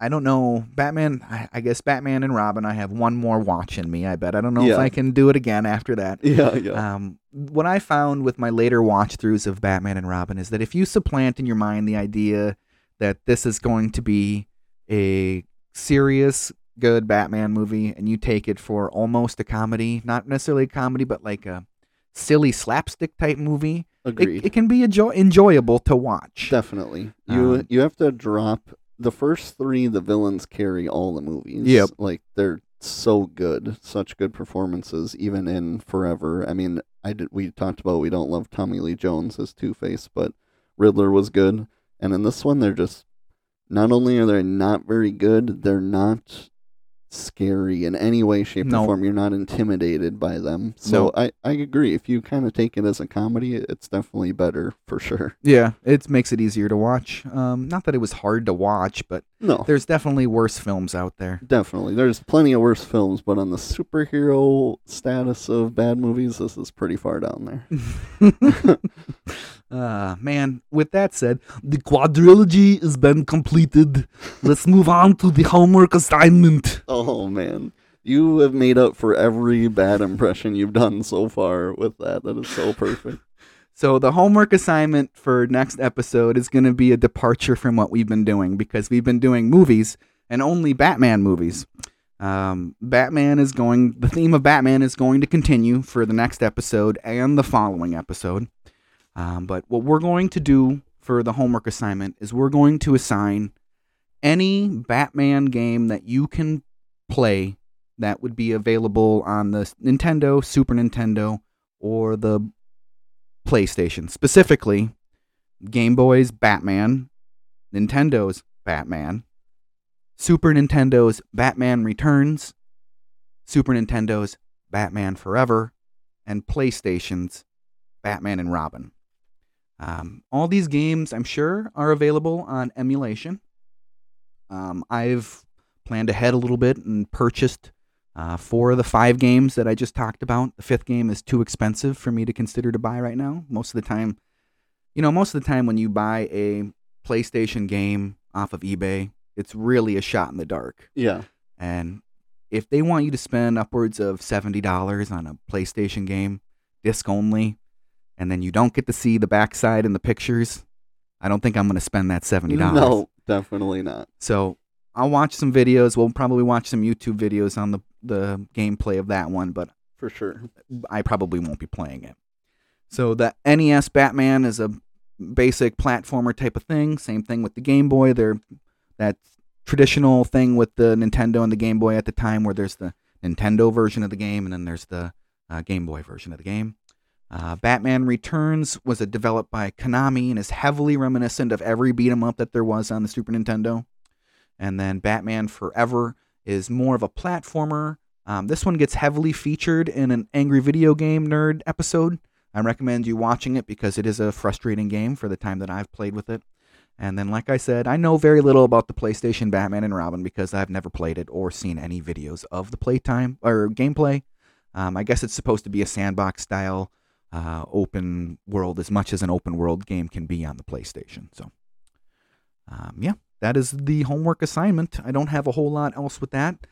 I don't know. Batman. I, I guess Batman and Robin. I have one more watch in me. I bet. I don't know if I can do it again after that. Yeah, yeah. Um, what I found with my later watch throughs of Batman and Robin is that if you supplant in your mind the idea that this is going to be a serious, good Batman movie, and you take it for almost a comedy, not necessarily a comedy, but like a silly slapstick type movie, Agreed. it, it can be enjoy- enjoyable to watch. Definitely. You Um, you have to drop the first three. The villains carry all the movies. Yep. Like they're so good, such good performances, even in Forever. I mean, I did. We talked about we don't love Tommy Lee Jones as Two Face, but Riddler was good, and in this one, they're just not only are they not very good, they're not scary in any way, shape, No. or form. You're not intimidated by them. So No. I, I agree. If you kind of take it as a comedy, it's definitely better for sure. Yeah, it makes it easier to watch. Um, not that it was hard to watch, but No, there's definitely worse films out there. definitely. There's plenty of worse films, but on the superhero status of bad movies, this is pretty far down there. uh, man, with that said, the quadrilogy has been completed. Let's move on to the homework assignment. Oh man. You have made up for every bad impression you've done so far with that. That is so perfect. So, the homework assignment for next episode is going to be a departure from what we've been doing because we've been doing movies and only Batman movies. Um, Batman is going, the theme of Batman is going to continue for the next episode and the following episode. Um, but what we're going to do for the homework assignment is we're going to assign any Batman game that you can play that would be available on the Nintendo, Super Nintendo, or the PlayStation. Specifically, Game Boy's Batman, Nintendo's Batman, Super Nintendo's Batman Returns, Super Nintendo's Batman Forever, and PlayStation's Batman and Robin. Um, all these games, I'm sure, are available on emulation. Um, I've planned ahead a little bit and purchased uh, four of the five games that I just talked about. The fifth game is too expensive for me to consider to buy right now. Most of the time, you know, most of the time when you buy a PlayStation game off of eBay, it's really a shot in the dark. Yeah. And if they want you to spend upwards of $70 on a PlayStation game, disc only, and then you don't get to see the backside in the pictures, I don't think I'm going to spend that $70. No, definitely not. So I'll watch some videos. We'll probably watch some YouTube videos on the, the gameplay of that one, but For sure. I probably won't be playing it. So the NES Batman is a basic platformer type of thing. Same thing with the Game Boy. They're that traditional thing with the Nintendo and the Game Boy at the time, where there's the Nintendo version of the game and then there's the uh, Game Boy version of the game. Uh, Batman Returns was developed by Konami and is heavily reminiscent of every beat 'em up that there was on the Super Nintendo. And then Batman Forever is more of a platformer. Um, this one gets heavily featured in an Angry Video Game Nerd episode. I recommend you watching it because it is a frustrating game for the time that I've played with it. And then, like I said, I know very little about the PlayStation Batman and Robin because I've never played it or seen any videos of the playtime or gameplay. Um, I guess it's supposed to be a sandbox style uh, open world as much as an open world game can be on the PlayStation. So, um, yeah, that is the homework assignment. I don't have a whole lot else with that.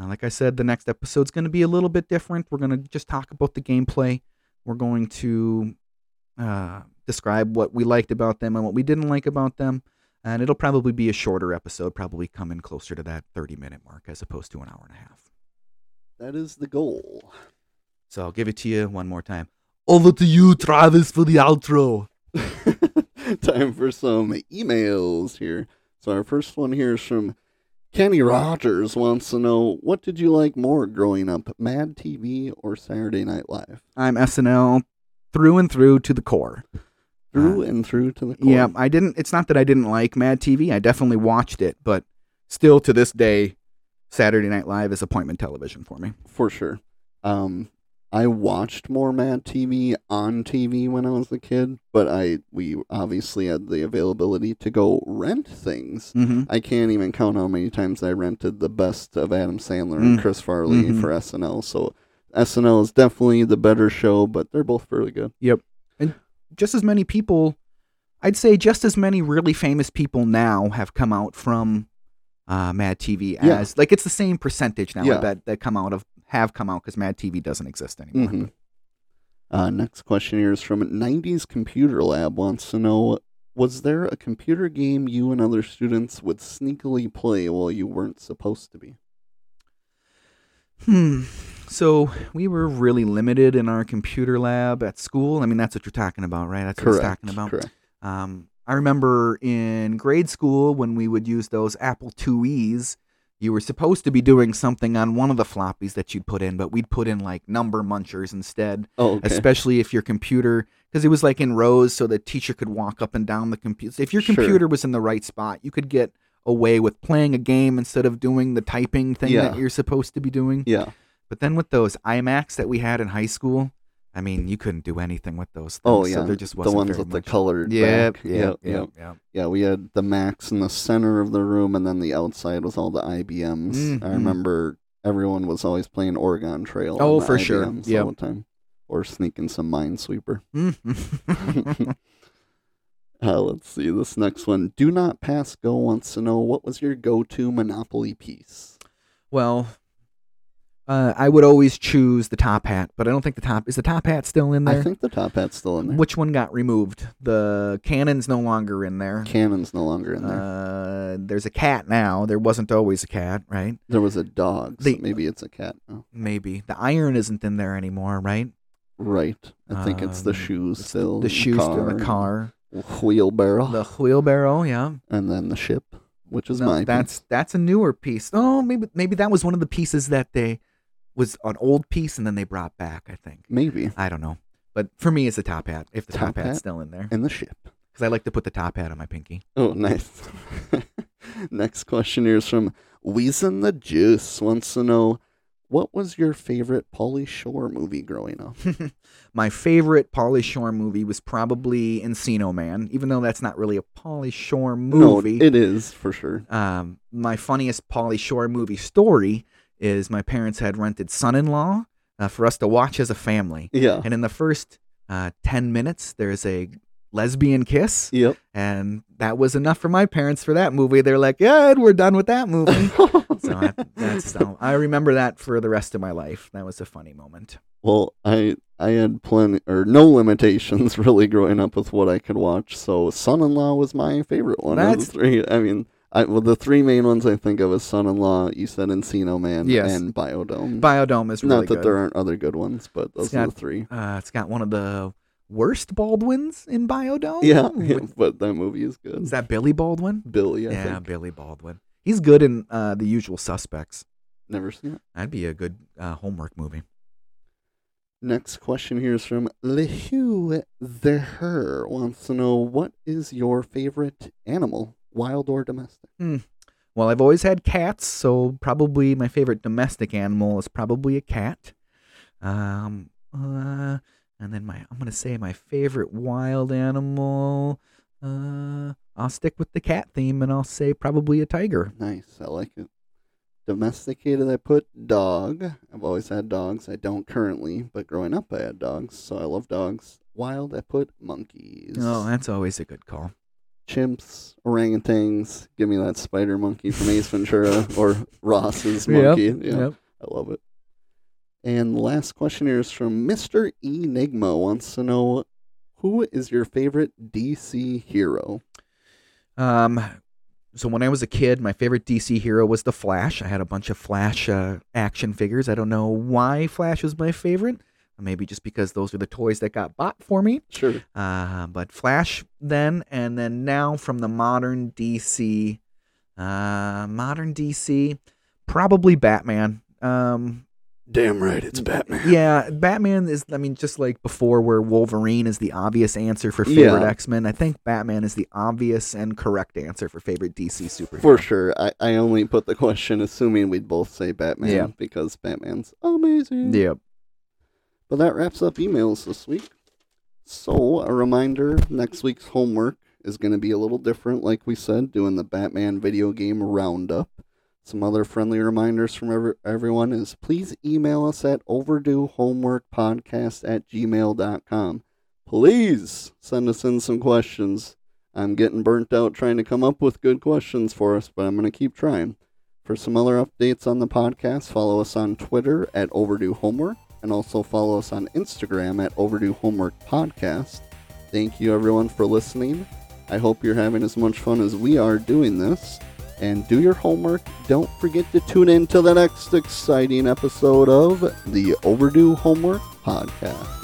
Uh, like I said, the next episode's going to be a little bit different. We're going to just talk about the gameplay. We're going to uh, describe what we liked about them and what we didn't like about them. And it'll probably be a shorter episode, probably come in closer to that 30 minute mark as opposed to an hour and a half. That is the goal. So I'll give it to you one more time. Over to you, Travis, for the outro. Time for some emails here. So our first one here is from Kenny Rogers wants to know what did you like more growing up, Mad TV or Saturday Night Live? I'm SNL through and through to the core. Through Uh, and through to the core. Yeah, I didn't. It's not that I didn't like Mad TV. I definitely watched it, but still to this day, Saturday Night Live is appointment television for me. for sure. Um, I watched more Mad TV on TV when I was a kid, but I we obviously had the availability to go rent things. Mm-hmm. I can't even count how many times I rented the best of Adam Sandler and Mm. Chris Farley Mhm. for SNL. So SNL is definitely the better show, but they're both really good. Yep, and just as many people, I'd say, just as many really famous people now have come out from uh, Mad TV Yeah. as like it's the same percentage now Yeah. that that come out of have come out because Mad TV doesn't exist anymore. Mhm. Uh, next question here is from 90s Computer Lab wants to know Was there a computer game you and other students would sneakily play while you weren't supposed to be? Hmm. So we were really limited in our computer lab at school. I mean, that's what you're talking about, right? That's what Correct. you're talking about. Correct. Um, I remember in grade school when we would use those Apple IIe's, you were supposed to be doing something on one of the floppies that you'd put in, but we'd put in like number munchers instead, Oh, okay. especially if your computer, because it was like in rows so the teacher could walk up and down the computer. If your Sure. computer was in the right spot, you could get away with playing a game instead of doing the typing thing Yeah. that you're supposed to be doing. Yeah. But then with those iMacs that we had in high school, I mean, you couldn't do anything with those things. Oh so yeah. there just the wasn't ones very with the much. colored Yep, back. yep, Yep, yep, yep. yep. Yeah, we had the Macs in the center of the room, and then the outside was all the IBMs. I Mhm. remember everyone was always playing Oregon Trail. Oh, the for sure. IBMs Yep. all the time, or sneaking some Minesweeper. Uh, let's see this next one. Do not pass go wants to know what was your go-to Monopoly piece. well, uh, I would always choose the top hat, but I don't think the top is the top hat still in there. I think the top hat's still in there. Which one got removed? The cannon's no longer in there. Cannon's no longer in there. Uh, there's a cat now. There wasn't always a cat, right? there was a dog, so the- maybe it's a cat. now. Maybe the iron isn't in there anymore, right? Right. I think it's the Um, shoes still. The and shoe still in the car, wheelbarrow, the wheelbarrow, yeah. and then the ship, which is No, my that's that's a newer piece. Oh, maybe maybe that was one of the pieces that they was an old piece and then they brought back. I think maybe I don't know, but for me, it's the top hat. If the top, Top hat's hat? still in there, and the ship. because I like to put the top hat on my pinky. Oh, nice. Next question here is from Weezin the Juice. Wants to know what was your favorite Pauly Shore movie growing up? my favorite Pauly Shore movie was probably Encino Man, even though that's not really a Pauly Shore movie. No, it is for sure. um, my funniest Pauly Shore movie story is my parents had rented Son-in-Law uh, for us to watch as a family, Yeah. and in the first uh, ten minutes, there's a lesbian kiss, Yep. and that was enough for my parents for that movie. They're like, "Yeah, we're done with that movie." so I, that's so I remember that for the rest of my life. That was a funny moment. Well, I I had plenty or no limitations really growing up with what I could watch. So Son-in-Law was my favorite one That's- three. I mean, I well the three main ones I think of is Son-in-Law, you said Encino Man, Yes. and Biodome. Biodome is really Not that good. there aren't other good ones, but those It's are got- the three. Uh, it's got one of the worst Baldwins in Biodome. Yeah, With- but that movie is good. Is that Billy Baldwin? Billy, I yeah, think. Billy Baldwin. He's good in uh, The Usual Suspects. Never seen it. That'd be a good uh, homework movie. Next question here is from Lehu the Her wants to know what is your favorite animal, wild or domestic? Well, I've always had cats, so probably my favorite domestic animal is probably a cat. Um, uh, and then my I'm gonna say my favorite wild animal. Uh, I'll stick with the cat theme, and I'll say probably a tiger. Nice, I like it. Domesticated, I put dog. I've always had dogs. I don't currently, but growing up I had dogs, so I love dogs. Wild, I put monkeys. Oh, that's always a good call. Chimps, orangutans. Give me that spider monkey from Ace Ventura or Ross's Yep, monkey. Yeah, Yep. I love it. And the last question here is from Mr. Enigma wants to know who is your favorite DC hero? Um, so when I was a kid, my favorite DC hero was the Flash. I had a bunch of Flash uh, action figures. I don't know why Flash was my favorite. Maybe just because those are the toys that got bought for me. Sure. Uh, but Flash then, and then now from the modern DC, uh, modern DC, probably Batman. Um, Damn right, it's Batman. yeah, Batman is. I mean, just like before, where Wolverine is the obvious answer for favorite Yeah. X Men. I think Batman is the obvious and correct answer for favorite DC superhero. For sure. I, I only put the question assuming we'd both say Batman Yeah. because Batman's amazing. Yep. But that wraps up emails this week. So, a reminder next week's homework is going to be a little different, like we said, doing the Batman video game roundup. Some other friendly reminders from every, everyone is please email us at overduehomeworkpodcast at gmail.com. Please send us in some questions. I'm getting burnt out trying to come up with good questions for us, but I'm going to keep trying. For some other updates on the podcast, follow us on Twitter at Overdue Homework and also follow us on Instagram at Overdue Homework Podcast. Thank you everyone for listening. I hope you're having as much fun as we are doing this. And do your homework. Don't forget to tune in to the next exciting episode of the Overdue Homework Podcast.